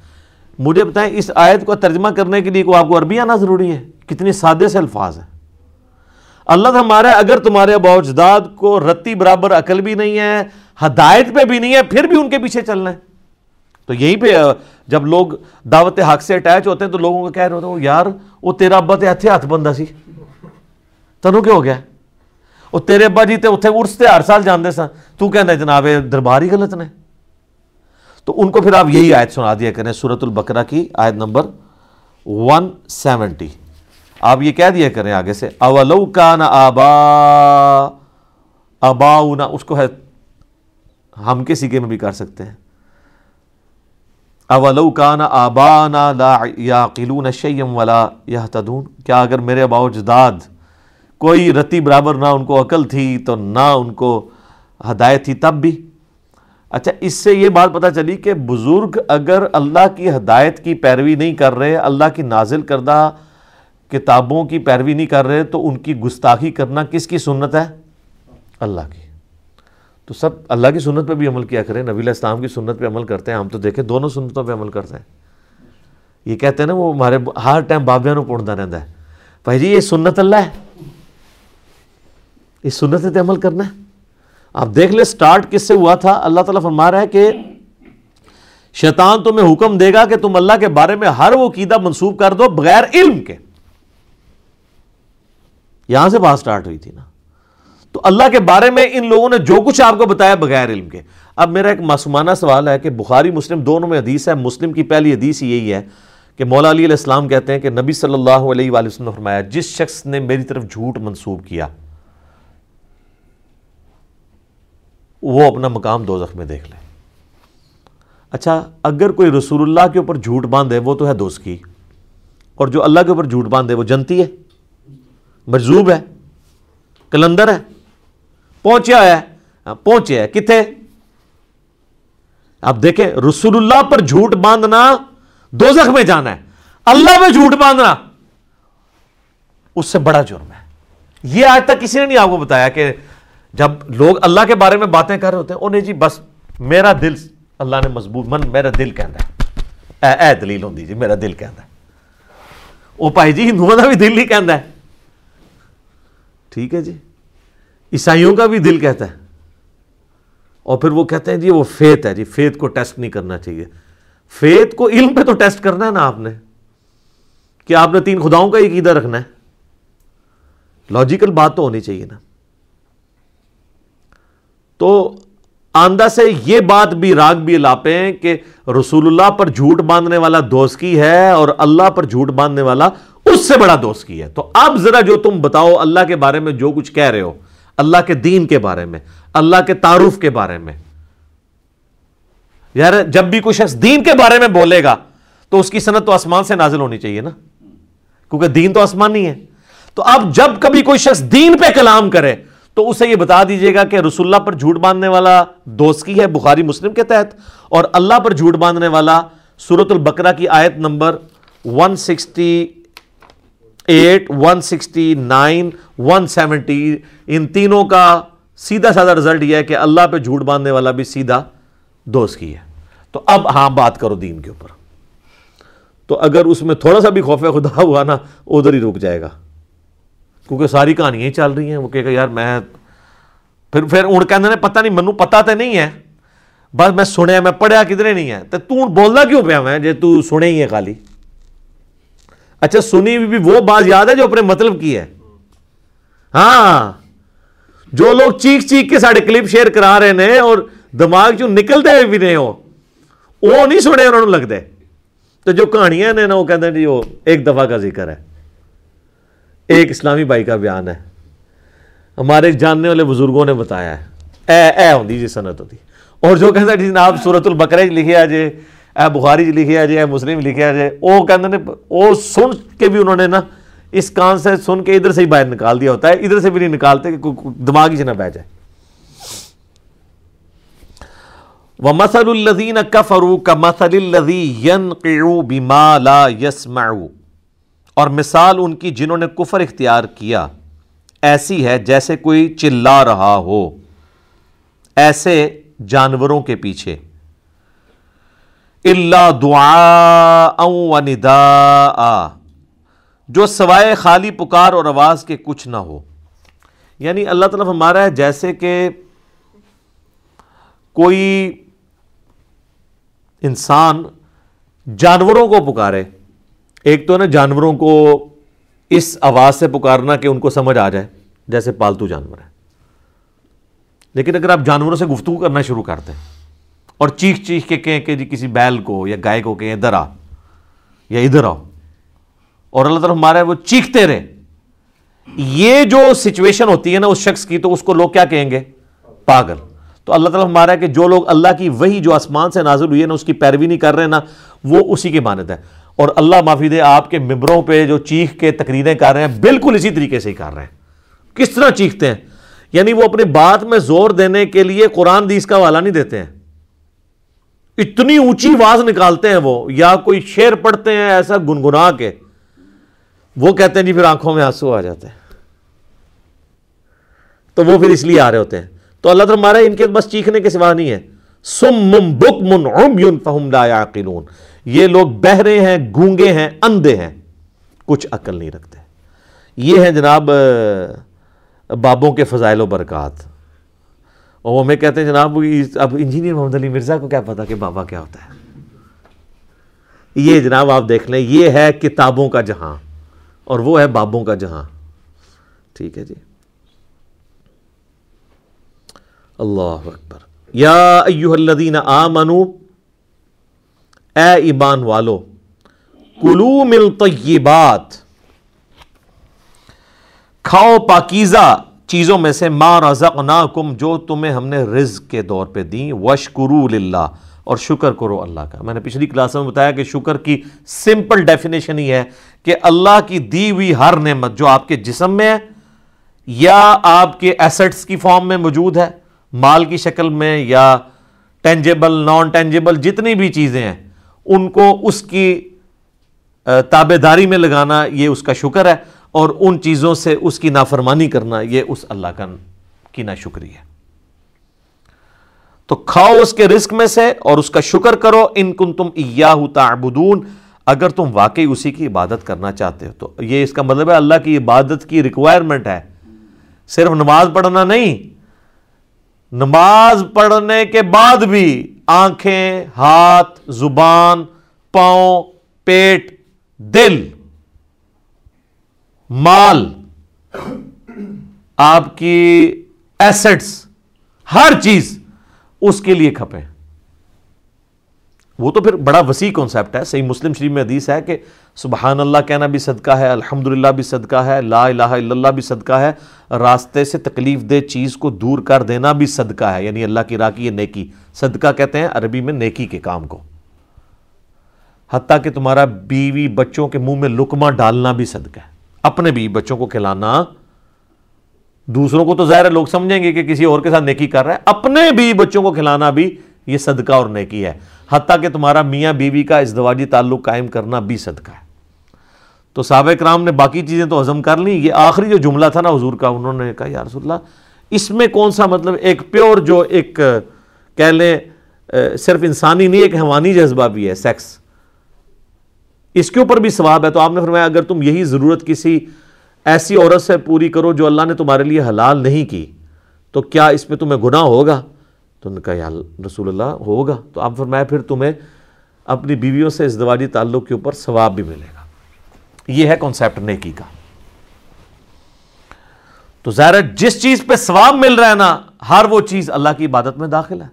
مجھے بتائیں، اس آیت کو ترجمہ کرنے کے لیے کو آپ کو عربی آنا ضروری ہے؟ کتنی سادے سے الفاظ ہیں۔ اللہ ہمارا، اگر تمہارے باوجداد کو رتی برابر عقل بھی نہیں ہے، ہدایت پہ بھی نہیں ہے، پھر بھی ان کے پیچھے چلنا ہے۔ تو یہیں پہ جب لوگ دعوت حق سے اٹیچ ہوتے ہیں تو لوگوں کو کہہ رہے ہوتے ہیں یار وہ تیرا ابا تو اتنے ہاتھ بندہ سی۔ تنوں کیا ہو گیا؟ وہ تیرے ابا جی اتنے ارستے ہر سال جانے سن۔ تو کہنا جناب دربار ہی غلط نے۔ تو ان کو پھر آپ یہی آیت سنا دیا کریں سورت البقرہ کی آیت نمبر ون سیونٹی آپ یہ کہہ دیا کریں آگے سے اولو کا نا آبا ابا اس کو ہے ہم کے میں بھی کر سکتے ہیں۔ اولو کان آبانا لا یاقلون شیم ولا یہتدون کیا اگر میرے ابا جداد کوئی رتی برابر نہ ان کو عقل تھی تو نہ ان کو ہدایت تھی تب بھی؟ اچھا اس سے یہ بات پتہ چلی کہ بزرگ اگر اللہ کی ہدایت کی پیروی نہیں کر رہے، اللہ کی نازل کردہ کتابوں کی پیروی نہیں کر رہے، تو ان کی گستاخی کرنا کس کی سنت ہے؟ اللہ کی۔ تو سب اللہ کی سنت پہ بھی عمل کیا کریں، نبی علیہ السلام کی سنت پہ عمل کرتے ہیں۔ ہم تو دیکھیں دونوں سنتوں پہ عمل کرتے ہیں۔ یہ کہتے ہیں نا وہ ہمارے ہر ٹائم بابیا نو پڑھتا رہتا ہے۔ بھائی جی یہ سنت اللہ ہے۔ اس سنت پہ عمل کرنا ہے۔ آپ دیکھ لیں سٹارٹ کس سے ہوا تھا؟ اللہ تعالیٰ فرما رہا ہے کہ شیطان تمہیں حکم دے گا کہ تم اللہ کے بارے میں ہر وہ قیدہ منسوخ کر دو بغیر علم کے۔ یہاں سے بات سٹارٹ ہوئی تھی نا۔ تو اللہ کے بارے میں ان لوگوں نے جو کچھ آپ کو بتایا بغیر علم کے۔ اب میرا ایک معصومانہ سوال ہے کہ بخاری، مسلم دونوں میں حدیث ہے، مسلم کی پہلی حدیث یہی ہے کہ مولا علی علیہ السلام کہتے ہیں کہ نبی صلی اللہ علیہ وآلہ وسلم نے فرمایا، جس شخص نے میری طرف جھوٹ منسوب کیا، وہ اپنا مقام دو میں دیکھ لے۔ اچھا اگر کوئی رسول اللہ کے اوپر جھوٹ باندھے، وہ تو ہے دوست کی۔ اور جو اللہ کے اوپر جھوٹ باندھے، وہ جنتی ہے؟ مجزوب ہے؟ کلندر ہے؟ پہنچیا ہے؟ ہاں، پہنچے ہے کتنے آپ دیکھیں رسول اللہ پر جھوٹ باندھنا دو میں جانا ہے۔ اللہ میں جھوٹ باندھنا۔ اس سے بڑا جرم ہے۔ یہ آج تک کسی نے نہیں آپ کو بتایا کہ جب لوگ اللہ کے بارے میں باتیں کر رہے ہوتے ہیں، انہیں جی بس میرا دل اللہ نے مضبوط، من میرا دل کہتا ہے۔ اے اے دلیل ہوں جی میرا دل کہتا ہے۔ وہ بھائی جی ہندوؤں کا بھی دل ہی کہتا ہے۔ ٹھیک ہے جی۔ عیسائیوں کا بھی دل کہتا ہے۔ اور پھر وہ کہتے ہیں جی وہ فیت ہے جی فیت کو ٹیسٹ نہیں کرنا چاہیے۔ فیت کو علم پہ تو ٹیسٹ کرنا ہے نا آپ نے۔ کہ آپ نے تین خداؤں کا عقیدہ رکھنا ہے۔ لاجیکل بات تو ہونی چاہیے نا۔ تو آندہ سے یہ بات بھی، راگ بھی لاپے ہیں کہ رسول اللہ پر جھوٹ باندھنے والا دوست کی ہے اور اللہ پر جھوٹ باندھنے والا اس سے بڑا دوست کی ہے۔ تو اب ذرا جو تم بتاؤ اللہ کے بارے میں جو کچھ کہہ رہے ہو۔ اللہ کے دین کے بارے میں، اللہ کے تعارف کے بارے میں۔ یار، جب بھی کوئی شخص دین کے بارے میں بولے گا، تو اس کی صنعت تو آسمان سے نازل ہونی چاہیے نا۔ کیونکہ دین تو آسمان ہے۔ تو اب جب کبھی کوئی شخص دین پہ کلام کرے، تو اسے یہ بتا دیجیے گا کہ رسول اللہ پر جھوٹ باندھنے والا دوست کی ہے بخاری مسلم کے تحت، اور اللہ پر جھوٹ باندھنے والا سورت البقرہ کی آیت number 168 eight one sixty nine one seventy ان تینوں کا سیدھا سادہ رزلٹ یہ ہے کہ اللہ پہ جھوٹ باندھنے والا بھی سیدھا دوست کی ہے۔ تو اب ہاں بات کرو دین کے اوپر۔ تو اگر اس میں تھوڑا سا بھی خوف خدا ہوا نا، ادھر ہی رک جائے گا۔ کیونکہ ساری کہانیاں ہی چل رہی ہیں۔ وہ کہ یار میں پھر پھر اڑ کہ پتہ نہیں، منو پتا تو نہیں ہے۔ بس میں سنیا، میں پڑھیا کدھر نہیں ہے۔ تو تو بولنا کیوں پیا میں جی تو سنے ہی ہے خالی۔ اچھا سنی بھی وہ بات یاد ہے جو اپنے مطلب کی ہے؟ ہاں۔ جو لوگ چیخ چیخ کے سارے کلپ شیئر کرا رہے ہیں اور دماغ جو نکلتے ہوئے بھی نہیں ہو، وہ نہیں سنے، انہوں نے لگتے تو جو کہانیاں نے نا، وہ کہتے ہیں جی وہ ایک دفعہ کا ذکر ہے۔ ایک اسلامی بھائی کا بیان ہے۔ ہمارے جاننے والے بزرگوں نے بتایا ہے۔ اے اے ہوں جی صنعت ہوتی اور جو کہتا جی، ہے جی جناب سورت البقرہ لکھے آ اے بخاری جی لکھے آ جی، جائے اے مسلم لکھے آ جائے وہ کہتے ہیں وہ سن کے بھی انہوں نے نا اس کان سے سن کے ادھر سے ہی باہر نکال دیا ہوتا ہے۔ ادھر سے بھی نہیں نکالتے کہ دماغ ہی سے نہ بہ جائے۔ وَمَثَلُ الَّذِينَ كَفَرُوا كَمَثَلِ الَّذِي يَنْقِعُوا بِمَا لَا يَسْمَعُوا اور مثال ان کی جنہوں نے کفر اختیار کیا، ایسی ہے جیسے کوئی چلا رہا ہو، ایسے جانوروں کے پیچھے۔ اللہ دعا و ندا جو سوائے خالی پکار اور آواز کے کچھ نہ ہو۔ یعنی اللہ تعالیٰ ہمارا ہے جیسے کہ کوئی انسان جانوروں کو پکارے۔ ایک تو نا جانوروں کو اس آواز سے پکارنا کہ ان کو سمجھ آ جائے، جیسے پالتو جانور ہے۔ لیکن اگر آپ جانوروں سے گفتگو کرنا شروع کرتے ہیں اور چیخ چیخ کے کہیں کہ جی کسی بیل کو یا گائے کو کہیں ادھر آ یا ادھر آؤ۔ اور اللہ تعالیٰ ہمارا وہ چیختے رہے۔ یہ جو سچویشن ہوتی ہے نا اس شخص کی تو اس کو لوگ کیا کہیں گے؟ پاگل۔ تو اللہ تعالیٰ ہمارا ہے کہ جو لوگ اللہ کی وہی جو آسمان سے نازل ہوئی ہے نا اس کی پیروی نہیں کر رہے نا، وہ اسی کی مانت ہے۔ اور اللہ معافی دے آپ کے ممبروں پہ جو چیخ کے تقریریں کر رہے ہیں، بالکل اسی طریقے سے ہی کر رہے ہیں۔ کس طرح چیختے ہیں؟ یعنی وہ اپنی بات میں زور دینے کے لیے قرآن دیس کا والا نہیں دیتے ہیں۔ اتنی اونچی آواز نکالتے ہیں وہ، یا کوئی شعر پڑھتے ہیں ایسا گنگنا کے، وہ کہتے ہیں جی پھر آنکھوں میں آنسو آ جاتے ہیں۔ تو وہ پھر اس لیے آ رہے ہوتے ہیں۔ تو اللہ تعالیٰ ہمارا ان کے بس چیخنے کے سوا نہیں ہے۔ سم مم بک من عمین فہم لا یعقلون یہ لوگ بہرے ہیں، گونگے ہیں، اندھے ہیں۔ کچھ عقل نہیں رکھتے۔ یہ ہیں جناب بابوں کے فضائل و برکات۔ اور وہ ہمیں کہتے ہیں، جناب اب انجینئر محمد علی مرزا کو کیا پتا کہ بابا کیا ہوتا ہے۔ یہ جناب آپ دیکھ لیں، یہ ہے کتابوں کا جہاں اور وہ ہے بابوں کا جہاں۔ ٹھیک ہے جی۔ اللہ اکبر۔ یا ایوہ الذین آمنو، اے ایمان والو، کلو من طیبات، کھاؤ پاکیزہ۔ چیزوں میں سے ما رزقناکم جو تمہیں ہم نے رزق کے دور پہ دیں وشکرو للہ۔ اور شکر کرو اللہ کا۔ میں نے پچھلی کلاس میں بتایا کہ شکر کی سمپل ڈیفینیشن ہی ہے کہ اللہ کی دی ہوئی ہر نعمت جو آپ کے جسم میں ہے یا آپ کے ایسٹس کی فارم میں موجود ہے، مال کی شکل میں یا ٹینجیبل نان ٹینجیبل جتنی بھی چیزیں ہیں، ان کو اس کی تابے داری میں لگانا یہ اس کا شکر ہے۔ اور ان چیزوں سے اس کی نافرمانی کرنا یہ اس اللہ کا کی نہ شکری ہے۔ تو کھاؤ اس کے رزق میں سے اور اس کا شکر کرو۔ ان کن تم تعبدون۔ اگر تم واقعی اسی کی عبادت کرنا چاہتے ہو تو یہ اس کا مطلب ہے اللہ کی عبادت کی ریکوائرمنٹ ہے۔ صرف نماز پڑھنا نہیں، نماز پڑھنے کے بعد بھی آنکھیں، ہاتھ، زبان، پاؤں، پیٹ، دل مال، آپ کی ایسٹس ہر چیز اس کے لیے کھپے وہ تو پھر بڑا وسیع کانسیپٹ ہے۔ صحیح مسلم شریف میں حدیث ہے کہ سبحان اللہ کہنا بھی صدقہ ہے الحمد بھی صدقہ ہے، لا الہ الا اللہ بھی صدقہ ہے۔ راستے سے تکلیف دہ چیز کو دور کر دینا بھی صدقہ ہے۔ یعنی اللہ کی راہ کی یہ نیکی۔ صدقہ کہتے ہیں عربی میں نیکی کے کام کو۔ حتیٰ کہ تمہارا بیوی بچوں کے منہ میں لکما ڈالنا بھی صدقہ ہے۔ اپنے بیوی بچوں کو کھلانا، دوسروں کو تو ظاہر ہے لوگ سمجھیں گے کہ کسی اور کے ساتھ نیکی کر رہا ہے۔ اپنے بیوی بچوں کو کھلانا بھی یہ صدقہ اور نیکی ہے۔ حتیٰ کہ تمہارا میاں بیوی کا ازدواجی تعلق قائم کرنا بھی صدقہ ہے۔ تو صحابہ کرام نے باقی چیزیں تو ہضم کر لیں۔ یہ آخری جو جملہ تھا نا حضور کا، انہوں نے کہا، یا رسول اللہ، اس میں کون سا مطلب ایک پیور جو ایک، کہہ لیں، صرف انسانی نہیں، ایک حیوانی جذبہ بھی ہے، سیکس۔ اس کے اوپر بھی ثواب ہے۔ تو آپ نے فرمایا، اگر تم یہی ضرورت کسی ایسی عورت سے پوری کرو جو اللہ نے تمہارے لیے حلال نہیں کی، تو کیا اس میں تمہیں گناہ ہوگا؟ تو نے کہا، یا رسول اللہ، ہوگا۔ تو آپ فرمایا، پھر تمہیں اپنی بیویوں سے ازدواجی تعلق کے اوپر ثواب بھی ملے گا۔ یہ ہے کانسیپٹ نیکی کا۔ تو ظاہر جس چیز پہ ثواب مل رہا ہے نا، ہر وہ چیز اللہ کی عبادت میں داخل ہے۔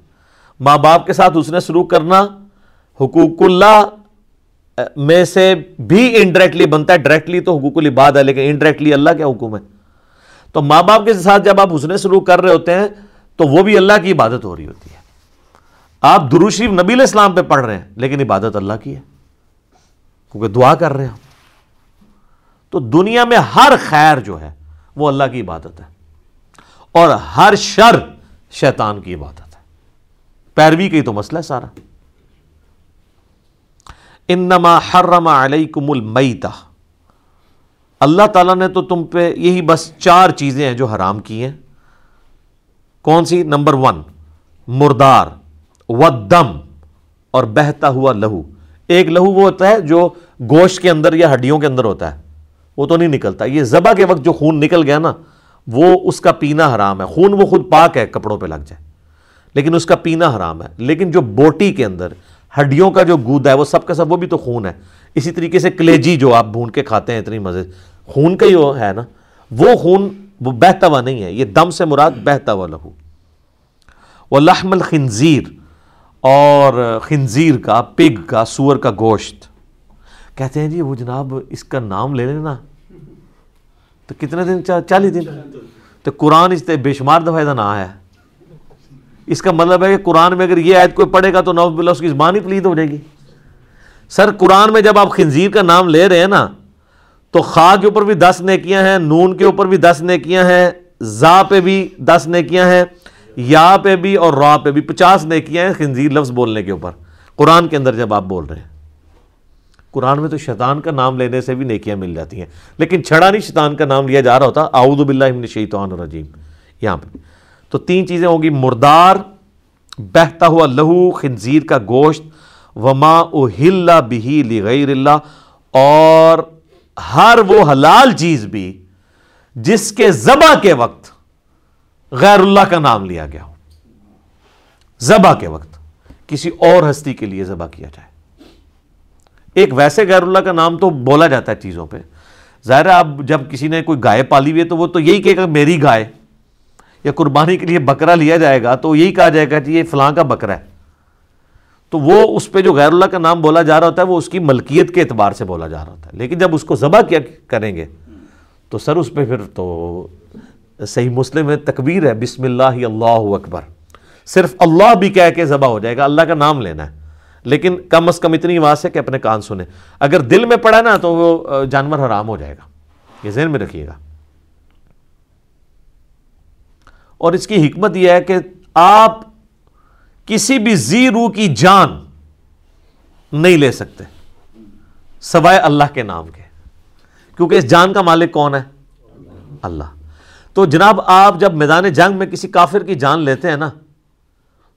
ماں باپ کے ساتھ اس نے سلوک کرنا، حقوق اللہ میں سے بھی انڈائریکٹلی بنتا ہے ڈائریکٹلی تو حقوق العباد ہے، لیکن انڈائریکٹلی اللہ کے حکم ہے؟ تو ماں باپ کے ساتھ جب آپ حسن سلوک کر رہے ہوتے ہیں، تو وہ بھی اللہ کی عبادت ہو رہی ہوتی ہے۔ آپ دروشریف نبی اسلام پہ پڑھ رہے ہیں، لیکن عبادت اللہ کی ہے۔ کیونکہ دعا کر رہے ہیں تو دنیا میں ہر خیر جو ہے، وہ اللہ کی عبادت ہے۔ اور ہر شر شیطان کی عبادت ہے۔ پیروی کی تو مسئلہ ہے سارا۔ انما حرم علیکم المیتہ۔ اللہ تعالیٰ نے تو تم پہ یہی بس چار چیزیں ہیں جو حرام کی ہیں۔ کون سی؟ نمبر ون، مردار و دم اور بہتا ہوا لہو۔ ایک لہو وہ ہوتا ہے جو گوشت کے اندر یا ہڈیوں کے اندر ہوتا ہے۔ وہ تو نہیں نکلتا۔ یہ زبا کے وقت جو خون نکل گیا نا، وہ اس کا پینا حرام ہے۔ خون وہ خود پاک ہے، کپڑوں پہ لگ جائے۔ لیکن اس کا پینا حرام ہے۔ لیکن جو بوٹی کے اندر ہڈیوں کا جو گود ہے، وہ سب کا سب، وہ بھی تو خون ہے۔ اسی طریقے سے کلیجی جو آپ بھون کے کھاتے ہیں اتنی مزے۔ خون کا ہی وہ ہے نا۔ وہ خون وہ بہتا ہوا نہیں ہے۔ یہ دم سے مراد بہتا ہوا لہو۔ وہ لحم الخنزیر اور خنزیر کا، پگ کا، سور کا گوشت۔ کہتے ہیں جی وہ جناب اس کا نام لے لینا۔ تو کتنے دن چالیس دن۔ تو قرآن اس بے شمار دفعہ نہ ہے اس کا مطلب ہے کہ قرآن میں اگر یہ عید کوئی پڑھے گا تو نوز بلّہ اس کی زبان ہی پلید ہو جائے گی۔ سر، قرآن میں جب آپ خنزیر کا نام لے رہے ہیں نا، تو خواہ کے اوپر بھی دس نیکیاں ہیں، نون کے اوپر بھی دس نیکیاں ہیں، زا پہ بھی دس نیکیاں ہیں، یا پہ بھی اور را پہ بھی پچاس نیکیاں ہیں خنزیر لفظ بولنے کے اوپر۔ قرآن کے اندر جب آپ بول رہے ہیں، قرآن میں تو شیطان کا نام لینے سے بھی نیکیاں مل جاتی ہیں، لیکن چھڑا نہیں شیطان کا نام لیا جا رہا ہوتا۔ اعوذ باللہ من الشیطان الرجیم۔ یہاں پہ۔ تو تین چیزیں ہوگی مردار، بہتا ہوا لہو، خنزیر کا گوشت، وما اہل بہی لغیر اللہ، اور ہر وہ حلال چیز بھی جس کے ذبح کے وقت غیر اللہ کا نام لیا گیا ہو۔ ذبح کے وقت، کسی اور ہستی کے لیے ذبح کیا جائے۔ ایک ویسے غیر اللہ کا نام تو بولا جاتا ہے چیزوں پہ۔ ظاہر ہے، اب جب کسی نے کوئی گائے پالی ہوئی ہے تو وہ تو یہی کہے گا، میری گائے۔ یا قربانی کے لیے بکرا لیا جائے گا تو یہی کہا جائے گا کہ یہ فلاں کا بکرا ہے۔ تو وہ اس پہ جو غیر اللہ کا نام بولا جا رہا ہوتا ہے وہ اس کی ملکیت کے اعتبار سے بولا جا رہا ہوتا ہے۔ لیکن جب اس کو ذبح کیا کریں گے تو سر اس پہ پھر تو صحیح مسلم ہے تکبیر ہے، بسم اللہ اللہ اکبر۔ صرف اللہ بھی کہہ کے ذبح ہو جائے گا، اللہ کا نام لینا ہے۔ لیکن کم از کم اتنی آواز ہے کہ اپنے کان سنیں۔ اگر دل میں پڑا نا تو وہ جانور حرام ہو جائے گا۔ یہ ذہن میں رکھیے گا۔ اور اس کی حکمت یہ ہے کہ آپ کسی بھی زی روح کی جان نہیں لے سکتے، سوائے اللہ کے نام کے۔ کیونکہ اس جان کا مالک کون ہے؟ اللہ۔ تو جناب، آپ جب میدان جنگ میں کسی کافر کی جان لیتے ہیں نا،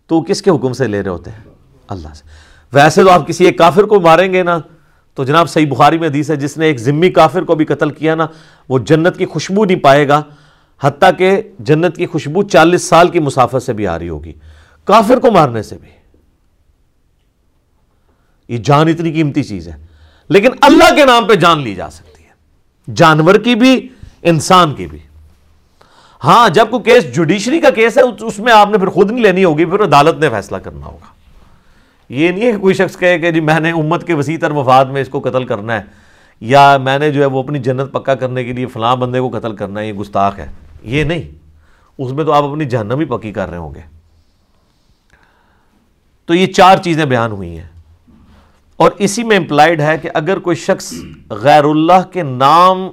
تو کس کے حکم سے لے رہے ہوتے ہیں؟ اللہ سے۔ ویسے تو آپ کسی ایک کافر کو ماریں گے نا، تو جناب صحیح بخاری میں حدیث ہے، جس نے ایک ذمی کافر کو بھی قتل کیا نا، وہ جنت کی خوشبو نہیں پائے گا۔ حتیٰ کہ جنت کی خوشبو چالیس سال کی مسافت سے بھی آ رہی ہوگی، کافر کو مارنے سے بھی۔ یہ جان اتنی قیمتی چیز ہے۔ لیکن اللہ کے نام پہ جان لی جا سکتی ہے۔ جانور کی بھی، انسان کی بھی۔ ہاں جب کوئی کیس جوڈیشری کا کیس ہے، اس میں آپ نے پھر خود نہیں لینی ہوگی، پھر عدالت نے فیصلہ کرنا ہوگا۔ یہ نہیں ہے کہ کوئی شخص کہے کہ جی میں نے امت کے وسیع تر وفاد میں اس کو قتل کرنا ہے، یا میں نے جو ہے وہ اپنی جنت پکا کرنے کے لیے فلاں بندے کو قتل کرنا ہے، یہ گستاخ ہے۔ یہ نہیں، اس میں تو آپ اپنی جہنم ہی پکی کر رہے ہوں گے۔ تو یہ چار چیزیں بیان ہوئی ہیں۔ اور اسی میں امپلائڈ ہے کہ اگر کوئی شخص غیر اللہ کے نام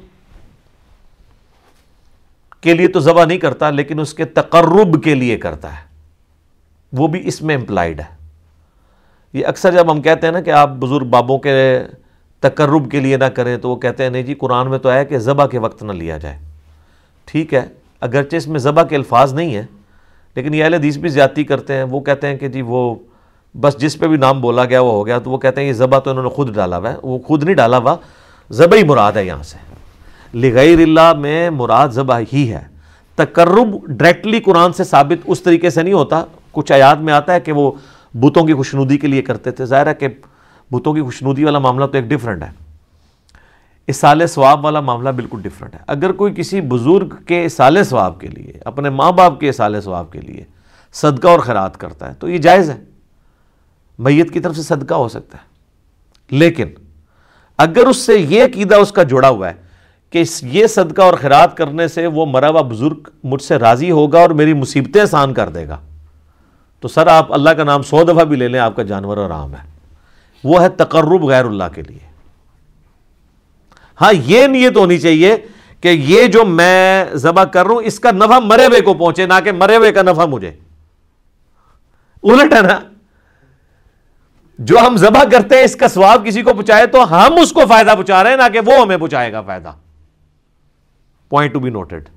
کے لیے تو ذبح نہیں کرتا، لیکن اس کے تقرب کے لیے کرتا ہے، وہ بھی اس میں امپلائڈ ہے۔ یہ اکثر جب ہم کہتے ہیں نا کہ آپ بزرگ بابوں کے تقرب کے لیے نہ کریں تو وہ کہتے ہیں نہیں جی قرآن میں تو ہے کہ ذبح کے وقت نہ لیا جائے۔ ٹھیک ہے اگرچہ اس میں ذبح کے الفاظ نہیں ہیں، لیکن یہ اہل حدیث بھی زیادتی کرتے ہیں، وہ کہتے ہیں کہ جی وہ بس جس پہ بھی نام بولا گیا وہ ہو گیا، تو وہ کہتے ہیں یہ ذبح تو انہوں نے خود ڈالا ہوا ہے، وہ خود نہیں ڈالا ہوا ذبح ہی مراد ہے یہاں سے۔ لغیر اللہ میں مراد ذبح ہی ہے۔ تقرب ڈائریکٹلی قرآن سے ثابت اس طریقے سے نہیں ہوتا، کچھ آیات میں آتا ہے کہ وہ بتوں کی خوشنودی کے لیے کرتے تھے، ظاہر ہے کہ بتوں کی خوشنودی والا معاملہ تو ایک ڈفرینٹ ہے۔ اسال ثواب والا معاملہ بالکل ڈفرینٹ ہے۔ اگر کوئی کسی بزرگ کے اسال ثواب کے لیے، اپنے ماں باپ کے اسال ثواب کے لیے صدقہ اور خیرات کرتا ہے، تو یہ جائز ہے۔ میت کی طرف سے صدقہ ہو سکتا ہے۔ لیکن اگر اس سے یہ عقیدہ اس کا جڑا ہوا ہے کہ یہ صدقہ اور خیرات کرنے سے وہ مرا ہوا بزرگ مجھ سے راضی ہوگا اور میری مصیبتیں آسان کر دے گا، تو سر آپ اللہ کا نام سو دفعہ بھی لے لیں، آپ کا جانور آرام ہے۔ وہ ہے تقرب غیر اللہ کے لیے۔ ہاں یہ نیت ہونی چاہیے کہ یہ جو میں ذبح کر رہا ہوں، اس کا نفع مرے ہوئے کو پہنچے، نہ کہ مرے ہوئے کا نفع مجھے۔ الٹ ہے نا؟ جو ہم ذبح کرتے ہیں، اس کا سواب کسی کو پہنچائے تو ہم اس کو فائدہ پہنچا رہے ہیں، نہ کہ وہ ہمیں پہنچائے گا فائدہ۔ پوائنٹ ٹو بی نوٹڈ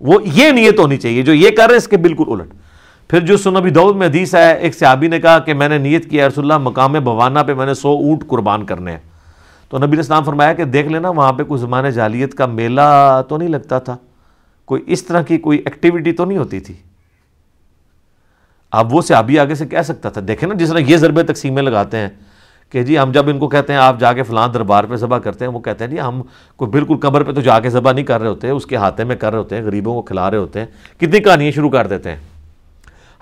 وہ یہ نیت ہونی چاہیے، جو یہ کر رہے ہیں، اس کے بالکل الٹ۔ پھر جو سنبی دعود میں حدیث ہے، ایک صحابی نے کہا کہ میں نے نیت کیا رسول اللہ، مقام بوانا پہ میں نے سو اونٹ قربان کرنے ہیں۔ تو نبی اسلام فرمایا کہ دیکھ لینا، وہاں پہ کوئی زمانے جالیت کا میلہ تو نہیں لگتا تھا۔ کوئی اس طرح کی کوئی ایکٹیویٹی تو نہیں ہوتی تھی۔ اب وہ صحابی آگے سے کہہ سکتا تھا۔ دیکھیں نا، جس طرح یہ ضربے تقسیمیں لگاتے ہیں کہ جی ہم جب ان کو کہتے ہیں آپ جا کے فلاں دربار پہ ذبح کرتے ہیں، وہ کہتے ہیں جی ہم کوئی بالکل قبر پہ تو جا کے ذبح نہیں کر رہے ہوتے، اس کے ہاتھے میں کر رہے ہوتے ہیں، غریبوں کو کھلا رہے ہوتے ہیں۔ کتنی کہانیاں شروع کر دیتے ہیں۔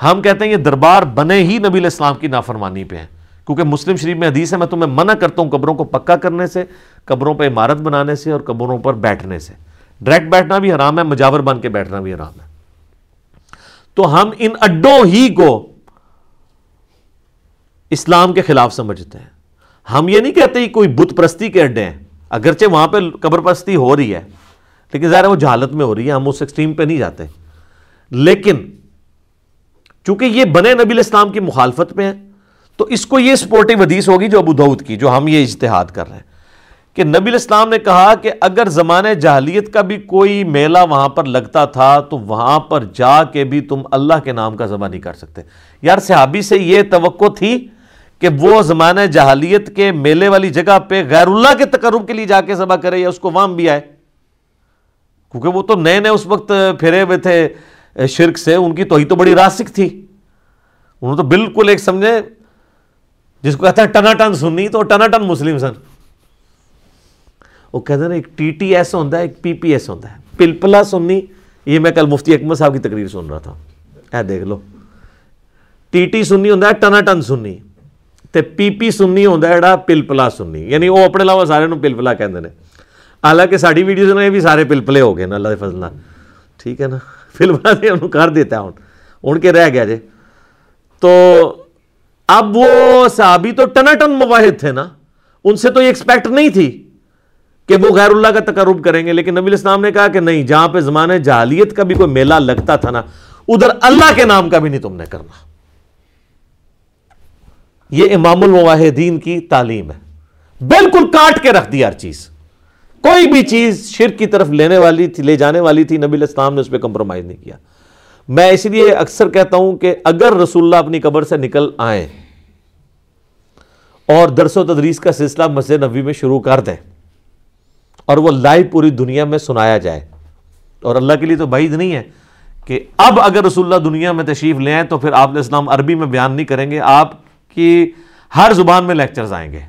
ہم کہتے ہیں یہ دربار بنے ہی نبی علیہ السلام کی نافرمانی پہ ہیں۔ کیونکہ مسلم شریف میں حدیث ہے، میں تمہیں منع کرتا ہوں قبروں کو پکا کرنے سے، قبروں پہ عمارت بنانے سے اور قبروں پر بیٹھنے سے۔ ڈائریکٹ بیٹھنا بھی حرام ہے، مجاور بن کے بیٹھنا بھی حرام ہے۔ تو ہم ان اڈوں ہی کو اسلام کے خلاف سمجھتے ہیں۔ ہم یہ نہیں کہتے کوئی بت پرستی کے اڈے ہیں، اگرچہ وہاں پہ قبر پرستی ہو رہی ہے، لیکن ظاہر وہ جہالت میں ہو رہی ہے، ہم اس ایکسٹریم پہ نہیں جاتے۔ لیکن چونکہ یہ بنے نبی الاسلام کی مخالفت میں ہے تو اس کو یہ سپورٹیو حدیث ہوگی جو ابو دعود کی، جو ہم یہ اجتہاد کر رہے ہیں۔ کہ نبی الاسلام نے کہا کہ اگر زمانے جہلیت کا بھی کوئی میلہ وہاں پر لگتا تھا، تو وہاں پر جا کے بھی تم اللہ کے نام کا ذبح نہیں کر سکتے۔ یار، صحابی سے یہ توقع تھی کہ وہ زمانہ جہلیت کے میلے والی جگہ پہ غیر اللہ کے تقرب کے لیے جا کے ذبح کرے یا اس کو وہاں بھی آئے۔ کیونکہ وہ تو نئے نئے اس وقت پھرے ہوئے تھے شرک سے، ان کی توحید تو بڑی راسک تھی۔ انہوں تو بالکل ایک سمجھے جس کو کہتا ہے ٹنا ٹن سنی تو ٹنا ٹن مسلم سن۔ وہ کہتے ہیں ایک ٹی ٹی ایس ہوتا ہے، ایک پی پی ایس ہوتا ہے۔ پلپلا سنی، یہ میں کل مفتی اکمل صاحب کی تقریر سن رہا تھا۔ اے دیکھ لو۔ ٹی ٹی سنی ہوتا ہے ٹنا ٹن سنی۔ تے پی پی سنی ہوتا ہے جڑا پلپلا سنی۔ یعنی وہ اپنے علاوہ سارے پلپلا کہتے ہیں حالانکہ ساری ویڈیوز نے بھی سارے پلپلے ہو گئے نا، اللہ کے فضل ٹھیک ہے نا۔ فلما سے انہوں کر دیتا ہے ان کے رہ گیا جے۔ تو اب وہ صحابی تو ٹنا ٹن مواحد تھے نا، ان سے تو یہ ایکسپیکٹ نہیں تھی کہ وہ غیر اللہ کا تقرب کریں گے، لیکن نبی الاسلام نے کہا کہ نہیں، جہاں پہ زمانے جہالیت کا بھی کوئی میلہ لگتا تھا نا، ادھر اللہ کے نام کا بھی نہیں تم نے کرنا۔ یہ امام المواحدین کی تعلیم ہے۔ بالکل کاٹ کے رکھ دی ہر چیز۔ کوئی بھی چیز شرک کی طرف لینے والی تھی، لے جانے والی تھی، نبی الاسلام نے اس پہ کمپرومائز نہیں کیا۔ میں اس لیے اکثر کہتا ہوں کہ اگر رسول اللہ اپنی قبر سے نکل آئیں اور درس و تدریس کا سلسلہ مسجد نبی میں شروع کر دیں اور وہ لائیو پوری دنیا میں سنایا جائے، اور اللہ کے لیے تو بعید نہیں ہے کہ اب اگر رسول اللہ دنیا میں تشریف لے آئیں تو پھر آپ اسلام عربی میں بیان نہیں کریں گے، آپ کی ہر زبان میں لیکچرز آئیں گے۔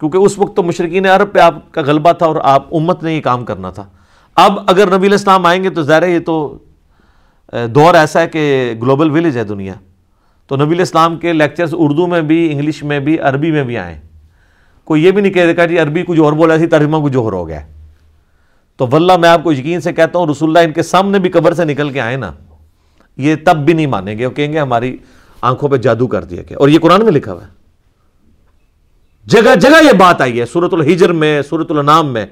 کیونکہ اس وقت تو مشرقین عرب پہ آپ کا غلبہ تھا اور آپ امت نے یہ کام کرنا تھا۔ اب اگر نبی الاسلام آئیں گے تو ظاہر یہ تو دور ایسا ہے کہ گلوبل ولیج ہے دنیا۔ تو نبی الاسلام کے لیکچرز اردو میں بھی، انگلش میں بھی، عربی میں بھی آئیں کوئی یہ بھی نہیں کہہ دیکھا جی عربی کچھ اور بولا سی ترجمہ کچھ اور ہو گیا۔ تو واللہ میں آپ کو یقین سے کہتا ہوں، رسول اللہ ان کے سامنے بھی قبر سے نکل کے آئے نا، یہ تب بھی نہیں مانیں گے۔ وہ کہیں گے، ہماری آنکھوں پہ جادو کر دیا گیا۔ اور یہ قرآن میں لکھا ہوا ہے۔ جگہ جگہ یہ بات آئی ہے سورت الحجر میں سورت النام میں۔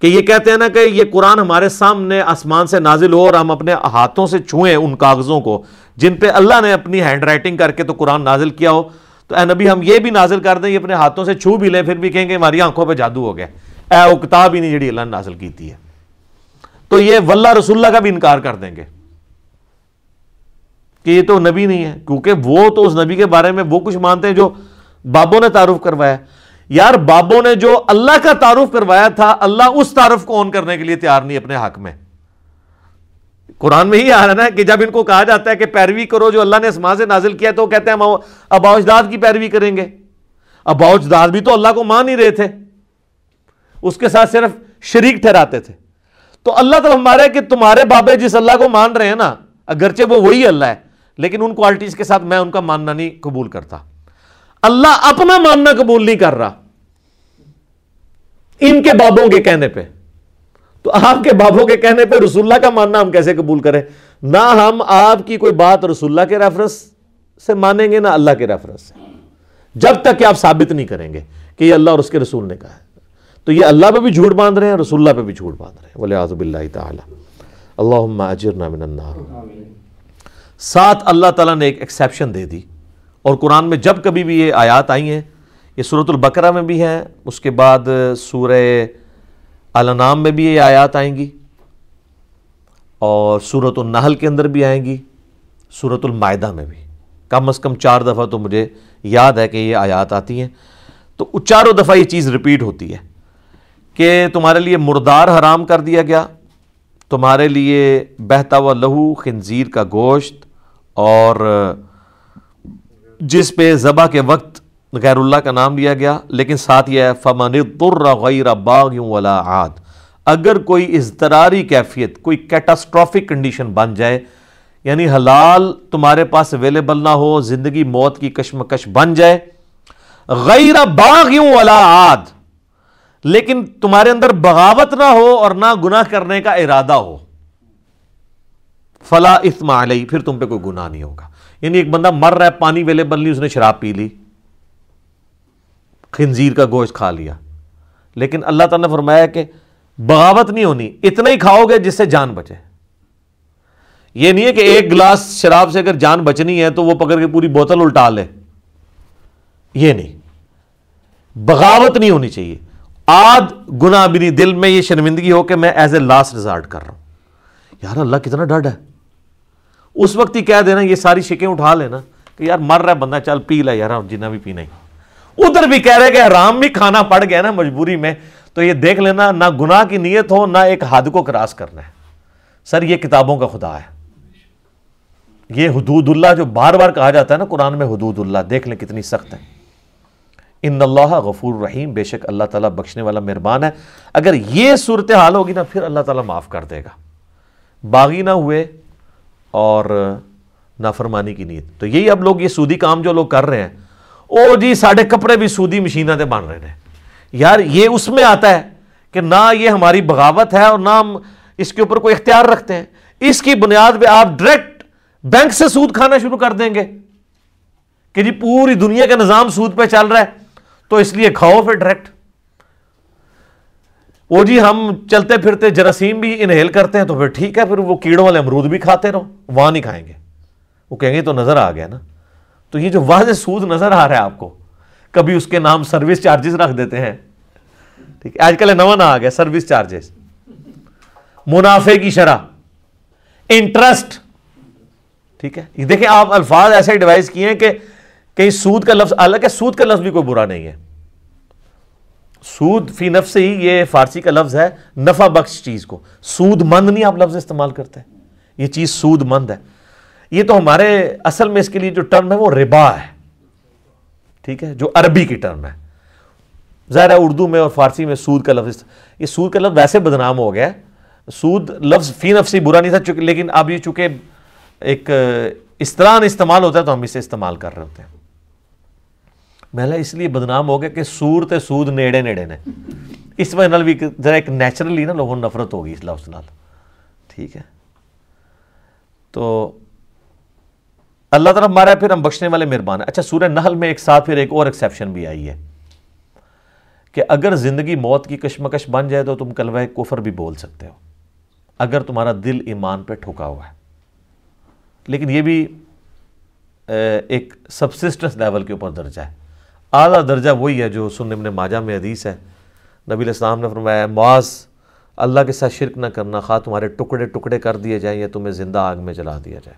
کہ یہ کہتے ہیں نا کہ یہ قرآن ہمارے سامنے آسمان سے نازل ہو اور ہم اپنے ہاتھوں سے چھوئیں ان کاغذوں کو، جن پہ اللہ نے اپنی ہینڈ رائٹنگ کر کے تو قرآن نازل کیا ہو۔ تو اے نبی، ہم یہ بھی نازل کر دیں، یہ اپنے ہاتھوں سے چھو بھی لیں، پھر بھی کہیں گے ہماری آنکھوں پہ جادو ہو گیا۔ اے وہ کتاب ہی نہیں جڑی اللہ نے نازل کی ہے۔ تو یہ واللہ رسول اللہ کا بھی انکار کر دیں گے۔ کہ یہ تو نبی نہیں ہے، کیونکہ وہ تو اس نبی کے بارے میں وہ کچھ مانتے ہیں جو بابوں نے تعارف کروایا۔ یار بابوں نے جو اللہ کا تعارف کروایا تھا، اللہ اس تعارف کو آن کرنے کے لیے تیار نہیں اپنے حق میں۔ قرآن میں ہی آ رہا ہے کہ جب ان کو کہا جاتا ہے کہ پیروی کرو، جو اللہ نے اسمان سے نازل کیا تو وہ کہتے ہیں، ہم اباؤجداد کی پیروی کریں گے۔ اباؤجداد بھی تو اللہ کو مان ہی رہے تھے۔ اس کے ساتھ صرف شریک ٹھہراتے تھے۔ تو اللہ تو ہمارے کہ تمہارے بابے جس اللہ کو مان رہے ہیں نا، اگرچہ وہ وہی اللہ ہے، لیکن ان کوالٹیز کے ساتھ میں ان کا ماننا نہیں قبول کرتا۔ اللہ اپنا ماننا قبول نہیں کر رہا۔ ان کے بابوں کے کہنے پہ۔ تو آپ کے بابوں کے کہنے پہ رسول اللہ کا ماننا ہم کیسے قبول کریں؟ نہ ہم آپ کی کوئی بات رسول اللہ کے ریفرنس سے مانیں گے نہ اللہ کے ریفرنس سے۔ جب تک کہ آپ ثابت نہیں کریں گے کہ یہ اللہ اور اس کے رسول نے کہا ہے۔ تو یہ اللہ پہ بھی جھوٹ باندھ رہے ہیں رسول اللہ پہ بھی جھوٹ باندھ رہے ہیں۔ ولی آزب اللہ تعالی۔ اللہ اجرنا من النار۔ ساتھ اللہ تعالیٰ نے ایک ایکسیپشن دے دی۔ اور قرآن میں جب کبھی بھی یہ آیات آئی ہیں، یہ صورت البقرہ میں بھی ہے اس کے بعد سورہ الانام میں بھی یہ آیات آئیں گی، اور صورت النحل کے اندر بھی آئیں گی صورت المائدہ میں بھی۔ کم از کم چار دفعہ تو مجھے یاد ہے کہ یہ آیات آتی ہیں۔ تو چاروں دفعہ یہ چیز ریپیٹ ہوتی ہے کہ تمہارے لیے مردار حرام کر دیا گیا، تمہارے لیے بہتا و لہو، خنزیر کا گوشت اور جس پہ ذبح کے وقت غیر اللہ کا نام لیا گیا، لیکن ساتھ یہ ہے، فمن غیر باغ ولا عاد۔ اگر کوئی اضطراری کیفیت، کوئی کیٹاسٹرافک کنڈیشن بن جائے یعنی حلال تمہارے پاس اویلیبل نہ ہو، زندگی موت کی کشمکش بن جائے غیر باغ ولا عاد۔ لیکن تمہارے اندر بغاوت نہ ہو اور نہ گناہ کرنے کا ارادہ ہو، فلا اسما علیہ پھر تم پہ کوئی گناہ نہیں ہوگا۔ یعنی ایک بندہ مر رہا ہے، پانی اویلیبل نہیں اس نے شراب پی لی۔ خنزیر کا گوشت کھا لیا۔ لیکن اللہ تعالیٰ نے فرمایا کہ بغاوت نہیں ہونی، اتنا ہی کھاؤ گے جس سے جان بچے۔ یہ نہیں ہے کہ ایک گلاس شراب سے اگر جان بچنی ہے تو وہ پکڑ کے پوری بوتل الٹا لے۔ یہ نہیں۔ بغاوت نہیں ہونی چاہیے۔ آد گنا بھی دل میں یہ شرمندگی ہو کہ میں ایز اے لاسٹ ریزارٹ کر رہا ہوں۔ یار اللہ کتنا ڈر ہے۔ اس وقت ہی کہہ دینا، یہ ساری شکیں اٹھا لینا کہ یار مر رہا ہے بندہ، چل پی لے یار جنہیں بھی پینا ہی۔ ادھر بھی کہہ رہے کہ حرام بھی کھانا پڑ گیا نا مجبوری میں، تو یہ دیکھ لینا، نہ گناہ کی نیت ہو، نہ ایک حد کو کراس کرنا ہے۔ سر، یہ کتابوں کا خدا ہے۔ یہ حدود اللہ جو بار بار کہا جاتا ہے نا، قرآن میں حدود اللہ، دیکھ لیں کتنی سخت ہے۔ ان اللہ غفور رحیم، بے شک اللہ تعالیٰ بخشنے والا مہربان ہے۔ اگر یہ صورت حال ہوگی نا، پھر اللہ تعالیٰ معاف کر دے گا۔ باغی نہ ہوئے اور نافرمانی کی نیت۔ تو یہی اب لوگ یہ سودی کام جو لوگ کر رہے ہیں، او جی ساڑھے کپڑے بھی سودی مشینہ دے بن رہے ہیں یار یہ اس میں آتا ہے کہ نہ یہ ہماری بغاوت ہے اور نہ ہم اس کے اوپر کوئی اختیار رکھتے ہیں۔ اس کی بنیاد پہ آپ ڈائریکٹ بینک سے سود کھانا شروع کر دیں گے کہ جی پوری دنیا کا نظام سود پہ چل رہا ہے، تو اس لیے کھاؤ پھر ڈائریکٹ۔ وہ جی ہم چلتے پھرتے جراثیم بھی انہیل کرتے ہیں تو پھر ٹھیک ہے، پھر وہ کیڑوں والے امرود بھی کھاتے رہو، وہاں نہیں کھائیں گے۔ وہ کہیں گے تو نظر آ گیا نا۔ تو یہ جو واضح سود نظر آ رہا ہے آپ کو، کبھی اس کے نام سروس چارجز رکھ دیتے ہیں۔ ٹھیک ہے آج کل نواں نہ آ گیا، سروس چارجز۔ منافع کی شرح۔ انٹرسٹ۔ ٹھیک ہے دیکھیں آپ الفاظ ایسے ڈیوائز کیے ہیں کہ کہیں سود کا لفظ الگ ہے سود کا لفظ بھی کوئی برا نہیں ہے۔ سود فی نفس ہی یہ فارسی کا لفظ ہے، نفع بخش چیز کو۔ سود مند نہیں آپ لفظ استعمال کرتے یہ چیز سود مند ہے۔ یہ تو ہمارے اصل میں اس کے لیے جو ٹرم ہے وہ ربا ہے۔ ٹھیک ہے؟ جو عربی کی ٹرم ہے۔ ظاہر ہے اردو میں اور فارسی میں سود کا لفظ یہ سود کا لفظ ویسے بدنام ہو گیا۔ سود لفظ فی نفسی برا نہیں تھا لیکن اب یہ چونکہ ایک اس طرح استعمال ہوتا ہے تو ہم اسے استعمال کر رہے ہوتے ہیں۔ محلہ اس لیے بدنام ہو گیا کہ سور تے سود نیڑے نیڑے نے۔ اس وجہ بھی ذرا ایک نیچرلی نا لوگوں نفرت ہوگی اس لفظ نال۔ ٹھیک ہے۔ تو اللہ تعالیٰ ہمارا پھر ہم بخشنے والے مہربان ہیں۔ اچھا سورہ نحل میں ایک ساتھ پھر ایک اور ایکسیپشن بھی آئی ہے کہ اگر زندگی موت کی کشمکش بن جائے تو تم کلوہ کفر بھی بول سکتے ہو۔ اگر تمہارا دل ایمان پہ ٹھکا ہوا ہے۔ لیکن یہ بھی ایک سبسسٹنس لیول کے اوپر درجہ ہے۔ اعلیٰ درجہ وہی ہے جو سننے میں ماجہ میں حدیث ہے۔ نبی علیہ السلام نے فرمایا معاذ، اللہ کے ساتھ شرک نہ کرنا، خواہ تمہارے ٹکڑے ٹکڑے کر دیے جائیں یا تمہیں زندہ آگ میں جلا دیا جائے۔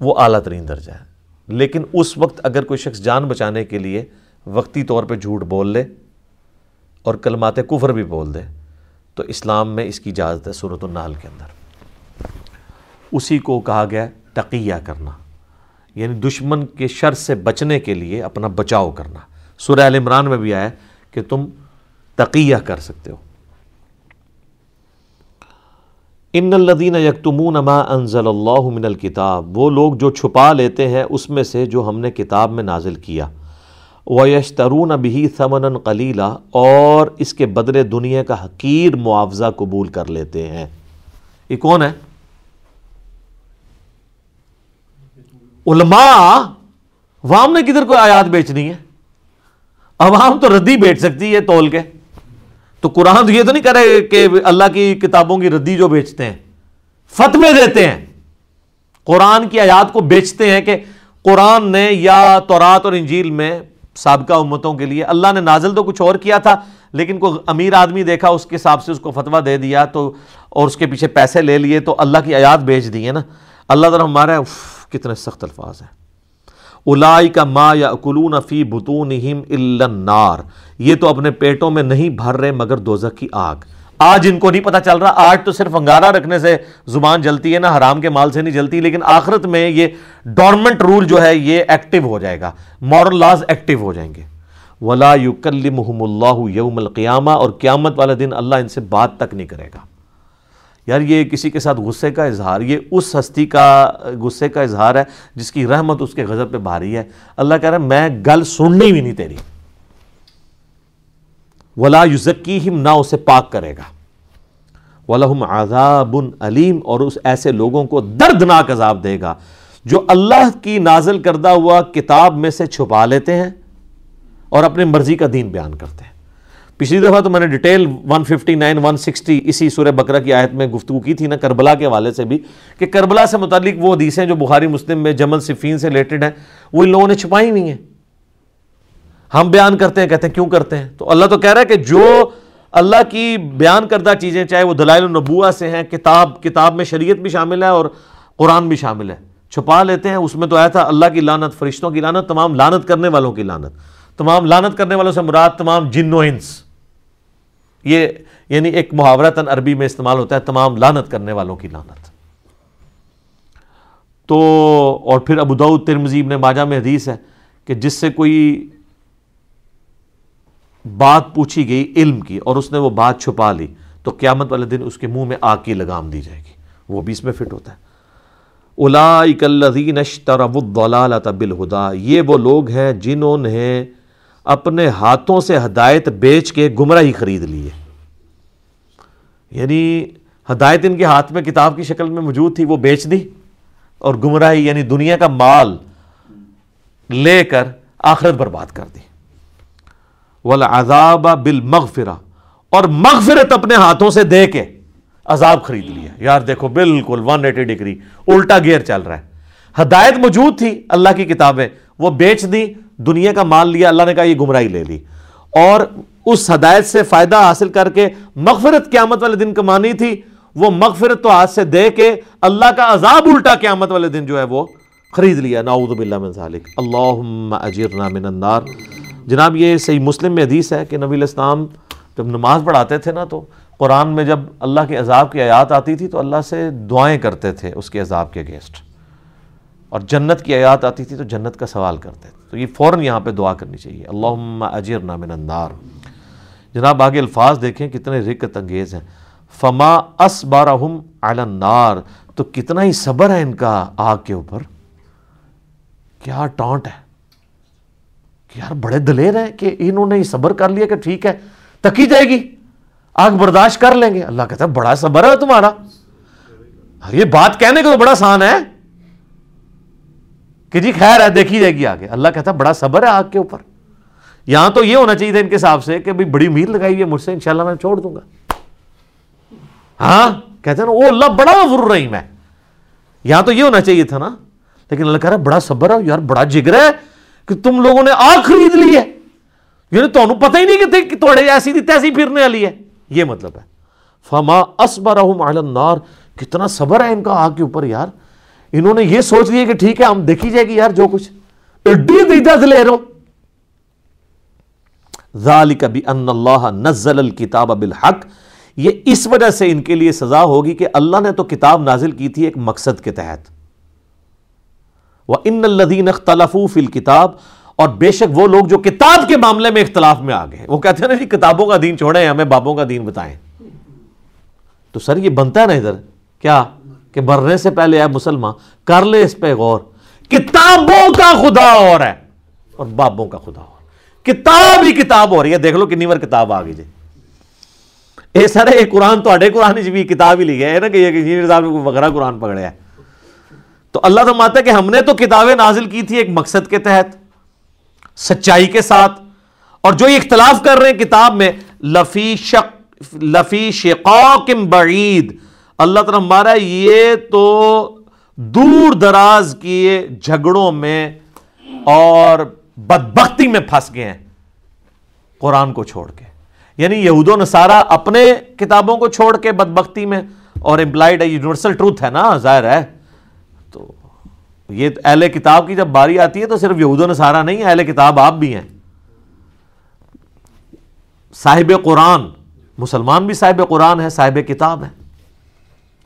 وہ اعلیٰ ترین درجہ ہے۔ لیکن اس وقت اگر کوئی شخص جان بچانے کے لیے وقتی طور پہ جھوٹ بول لے اور کلمات کفر بھی بول دے، تو اسلام میں اس کی اجازت ہے صورت النحل کے اندر۔ اسی کو کہا گیا تقیہ کرنا۔ یعنی دشمن کے شر سے بچنے کے لیے اپنا بچاؤ کرنا۔ سورہ عال عمران میں بھی آیا کہ تم تقیہ کر سکتے ہو۔ ان الدین یکتمون ما انزل اللہ من الکتاب، وہ لوگ جو چھپا لیتے ہیں اس میں سے جو ہم نے کتاب میں نازل کیا۔ وہ یشترون ابھی ثمن قلیلہ اور اس کے بدلے دنیا کا حقیر معاوضہ قبول کر لیتے ہیں۔ یہ کون ہے؟ علماء، عوام نے کدھر کوئی آیات بیچنی ہے؟ عوام تو ردی بیچ سکتی ہے تول کے۔ تو قرآن تو یہ تو نہیں کرے کہ اللہ کی کتابوں کی ردی جو بیچتے ہیں، فتوے دیتے ہیں۔ قرآن کی آیات کو بیچتے ہیں کہ قرآن نے یا تورات اور انجیل میں سابقہ امتوں کے لیے اللہ نے نازل تو کچھ اور کیا تھا، لیکن کوئی امیر آدمی دیکھا، اس کے حساب سے اس کو فتویٰ دے دیا تو اور اس کے پیچھے پیسے لے لیے تو اللہ کی آیات بیچ دیے نا۔ اللہ تعالیٰ ہمارا کتنے سخت الفاظ ہیں۔ الائی کا ما یا اکلون فی بتون النار۔ یہ تو اپنے پیٹوں میں نہیں بھر رہے مگر دوزک کی آگ۔ آج ان کو نہیں پتا چل رہا، آج تو صرف انگارہ رکھنے سے زبان جلتی ہے نا، حرام کے مال سے نہیں جلتی، لیکن آخرت میں یہ ڈورمنٹ رول جو ہے یہ ایکٹیو ہو جائے گا۔ مورل لاز ایکٹیو ہو جائیں گے۔ ولا یکلمہم اللہ یوم القیامہ اور قیامت والا دن اللہ ان سے بات تک نہیں کرے گا۔ یار یہ کسی کے ساتھ غصے کا اظہار، یہ اس ہستی کا غصے کا اظہار ہے جس کی رحمت اس کے غضب پہ بھاری ہے۔ اللہ کہہ رہا ہے، میں گل سننی بھی نہیں تیری۔ ولا یوزکی نہ اسے پاک کرے گا۔ ولہم عذاب علیم اور اس ایسے لوگوں کو دردناک عذاب دے گا جو اللہ کی نازل کردہ ہوا کتاب میں سے چھپا لیتے ہیں اور اپنے مرضی کا دین بیان کرتے ہیں۔ پچھلی دفعہ تو میں نے ڈیٹیل 159 160 اسی سورہ بکرہ کی آیت میں گفتگو کی تھی نا کربلا کے حوالے سے بھی کہ کربلا سے متعلق وہ حدیثیں جو بخاری مسلم میں جمل صفین سے ریلیٹڈ ہیں، وہ ان لوگوں نے چھپائی ہوئی ہیں۔ ہم بیان کرتے ہیں، کہتے ہیں، کیوں کرتے ہیں؟ تو اللہ تو کہہ رہا ہے کہ جو اللہ کی بیان کردہ چیزیں، چاہے وہ دلائل النبوہ سے ہیں، کتاب کتاب میں شریعت بھی شامل ہے اور قرآن بھی شامل ہے۔ چھپا لیتے ہیں، اس میں تو آیا تھا اللہ کی لانت فرشتوں کی لانت تمام لانت کرنے والوں کی لانت تمام لانت کرنے والوں سے مراد تمام جن و انس۔ یہ یعنی ایک محاورتاً عربی میں استعمال ہوتا ہے، تمام لانت کرنے والوں کی لانت تو اور پھر ابو ترمزیب نے ماجہ میں حدیث ہے کہ جس سے کوئی بات پوچھی گئی علم کی اور اس نے وہ بات چھپا لی، تو قیامت والے دن اس کے منہ میں آگ کی لگام دی جائے گی۔ وہ بھی اس میں فٹ ہوتا ہے۔ بالہدا یہ وہ لوگ ہیں جنہوں نے اپنے ہاتھوں سے ہدایت بیچ کے گمراہی خرید لی ہے یعنی ہدایت ان کے ہاتھ میں کتاب کی شکل میں موجود تھی، وہ بیچ دی اور گمراہی یعنی دنیا کا مال لے کر آخرت برباد کر دی۔ والعذاب بالمغفرہ اور مغفرت اپنے ہاتھوں سے دے کے عذاب خرید لیا یار دیکھو، بالکل ون ایٹی ڈگری، الٹا گیئر چل رہا ہے۔ ہدایت موجود تھی، اللہ کی کتابیں، وہ بیچ دی دنیا کا مال لیا، اللہ نے کہا یہ گمراہی لے لی۔ اور اس ہدایت سے فائدہ حاصل کر کے مغفرت قیامت والے دن کمانی تھی۔ وہ مغفرت تو ہاتھ سے دے کے اللہ کا عذاب الٹا قیامت والے دن جو ہے وہ خرید لیا۔ نعوذ باللہ من ذالک۔ اللہم اجرنا من النار۔ جناب، یہ صحیح مسلم میں حدیث ہے کہ نبی الاسلام جب نماز پڑھاتے تھے نا تو قرآن میں جب اللہ کے عذاب کی آیات آتی تھی تو اللہ سے دعائیں کرتے تھے اس کے عذاب کے اگینسٹ۔ اور جنت کی آیات آتی تھی تو جنت کا سوال کرتے تھے۔ تو یہ فوراً یہاں پہ دعا کرنی چاہیے۔ اللہم اجرنا من النار۔ جناب، آگے الفاظ دیکھیں کتنے رکت انگیز ہیں۔ فما اسبارہم علی النار۔ تو کتنا ہی صبر ہے ان کا آگ کے اوپر۔ کیا ٹانٹ ہے؟ کہ یار، بڑے دلیر ہیں کہ انہوں نے صبر کر لیا کہ ٹھیک ہے، تکی جائے گی۔ آگ برداشت کر لیں گے۔ اللہ کہتا ہے، بڑا صبر ہے تمہارا۔ ہاں، یہ بات کہنے کا تو بڑا آسان ہے۔ کہ جی خیر ہے، دیکھی جائے گی آگے۔ اللہ کہتا بڑا صبر ہے آگ کے اوپر۔ یہاں تو یہ ہونا چاہیے تھا ان کے حساب سے کہ بھئی بڑی امید لگائی ہوئی ہے، مجھ سے انشاءاللہ میں چھوڑ دوں گا۔ ہاں؟ کہتے ہیں نا وہ اللہ، بڑا ضرور رہی میں یہاں تو یہ ہونا چاہیے تھا نا۔ لیکن اللہ کہہ رہا ہے، بڑا صبر ہے، یار، بڑا جگر ہے کہ تم لوگوں نے آگ خرید لی ہے۔ یعنی تو پتہ ہی نہیں کہ توڑے ایسی تھی تیسی پھرنے والی ہے۔ یہ مطلب ہے۔ فما اسبرہم علی النار۔ کتنا صبر ہے ان کا آگ کے اوپر، یار۔ انہوں نے یہ سوچ لیا کہ ٹھیک ہے، ہم دیکھی جائے گی یار جو کچھ۔ ایڈی دیدہ لے رہو ذالک بان اللہ نزل الکتاب بالحق۔ یہ اس وجہ سے ان کے لیے سزا ہوگی کہ اللہ نے تو کتاب نازل کی تھی ایک مقصد کے تحت۔ وَإِنَّ الَّذِينَ اخْتَلَفُوا فِي الْكِتَابِ۔ اور بے شک وہ لوگ جو کتاب کے معاملے میں اختلاف میں آ گئے وہ کہتے ہیں نا جی کتابوں کا دین چھوڑیں، ہمیں بابوں کا دین بتائیں۔ تو سر، یہ بنتا ہے نا ادھر؟ کیا؟ کہ مرنے سے پہلے ہے مسلمان کر لے اس پہ غور، کتابوں کا خدا اور ہے اور بابوں کا خدا اور۔ کتاب ہی کتاب ہو رہی ہے دیکھ لو کنی بار کتاب آ گئی جی۔ اے سر یہ قرآن تو قرآن بھی کتاب ہی لی ہے نا کہ یہ صاحب نے وغیرہ قرآن پکڑے ہے۔ تو اللہ تو ماتا ہے کہ ہم نے تو کتابیں نازل کی تھی ایک مقصد کے تحت، سچائی کے ساتھ۔ اور جو یہ اختلاف کر رہے ہیں کتاب میں، لفی شق، لفی شقاق بعید اللہ تعالیٰ ہمارا یہ تو دور دراز کیے جھگڑوں میں اور بدبختی میں پھنس گئے ہیں قرآن کو چھوڑ کے۔ یعنی یہود و نصارہ اپنے کتابوں کو چھوڑ کے بدبختی میں اور امپلائڈ ہے یونیورسل ٹروتھ ہے نا، ظاہر ہے۔ تو یہ اہل کتاب کی جب باری آتی ہے تو صرف یہود و نصارہ نہیں، اہل کتاب آپ بھی ہیں۔ صاحب قرآن، مسلمان بھی صاحب قرآن ہے، صاحب کتاب ہے۔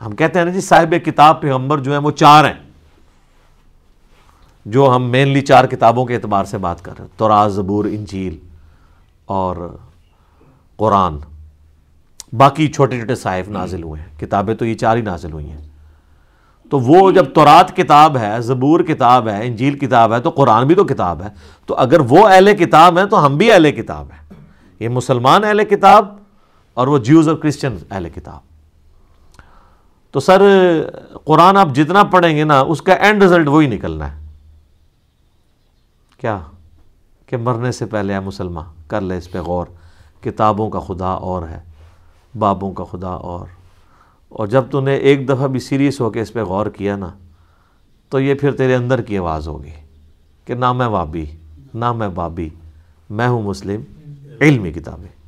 ہم کہتے ہیں نا جی صاحب کتاب پیغمبر جو ہیں وہ چار ہیں۔ جو ہم مینلی چار کتابوں کے اعتبار سے بات کر رہے ہیں۔ توراز زبور انجیل اور قرآن۔ باقی چھوٹے چھوٹے صاحب نازل ہوئے ہیں۔ کتابیں تو یہ چار ہی نازل ہوئی ہیں۔ تو وہ جب تورات کتاب ہے زبور کتاب ہے انجیل کتاب ہے تو قرآن بھی تو کتاب ہے۔ تو اگر وہ اہل کتاب ہیں تو ہم بھی اہل کتاب ہیں۔ یہ مسلمان اہل کتاب اور وہ جیوز اور کرسچن اہل کتاب۔ تو سر، قرآن آپ جتنا پڑھیں گے نا، اس کا اینڈ رزلٹ وہی نکلنا ہے۔ کیا؟ کہ مرنے سے پہلے ہے مسلمان کر لے اس پہ غور، کتابوں کا خدا اور ہے، بابوں کا خدا اور۔ اور جب تو نے ایک دفعہ بھی سیریس ہو کے اس پہ غور کیا نا، تو یہ پھر تیرے اندر کی آواز ہوگی کہ نہ میں وابی، نہ میں بابی، میں ہوں مسلم علمی کتابیں۔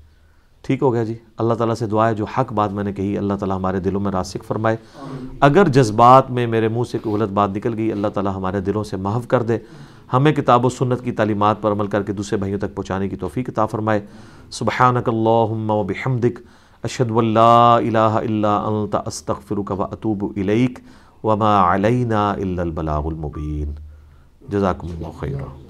ٹھیک ہو گیا جی؟ اللہ تعالیٰ سے دعا ہے، جو حق بات میں نے کہی، اللہ تعالیٰ ہمارے دلوں میں راسک فرمائے۔ اگر جذبات میں میرے منہ سے کوئی غلط بات نکل گئی، اللہ تعالیٰ ہمارے دلوں سے محو کر دے۔ ہمیں کتاب و سنت کی تعلیمات پر عمل کر کے دوسرے بھائیوں تک پہنچانے کی توفیق عطا فرمائے۔ سبحانک اللہم و بحمدک، اشہد واللہ الہ الا انت، استغفرک و اتوب الیک۔ وما علینا الا البلاغ المبین۔ جزاکم اللہ خیرہ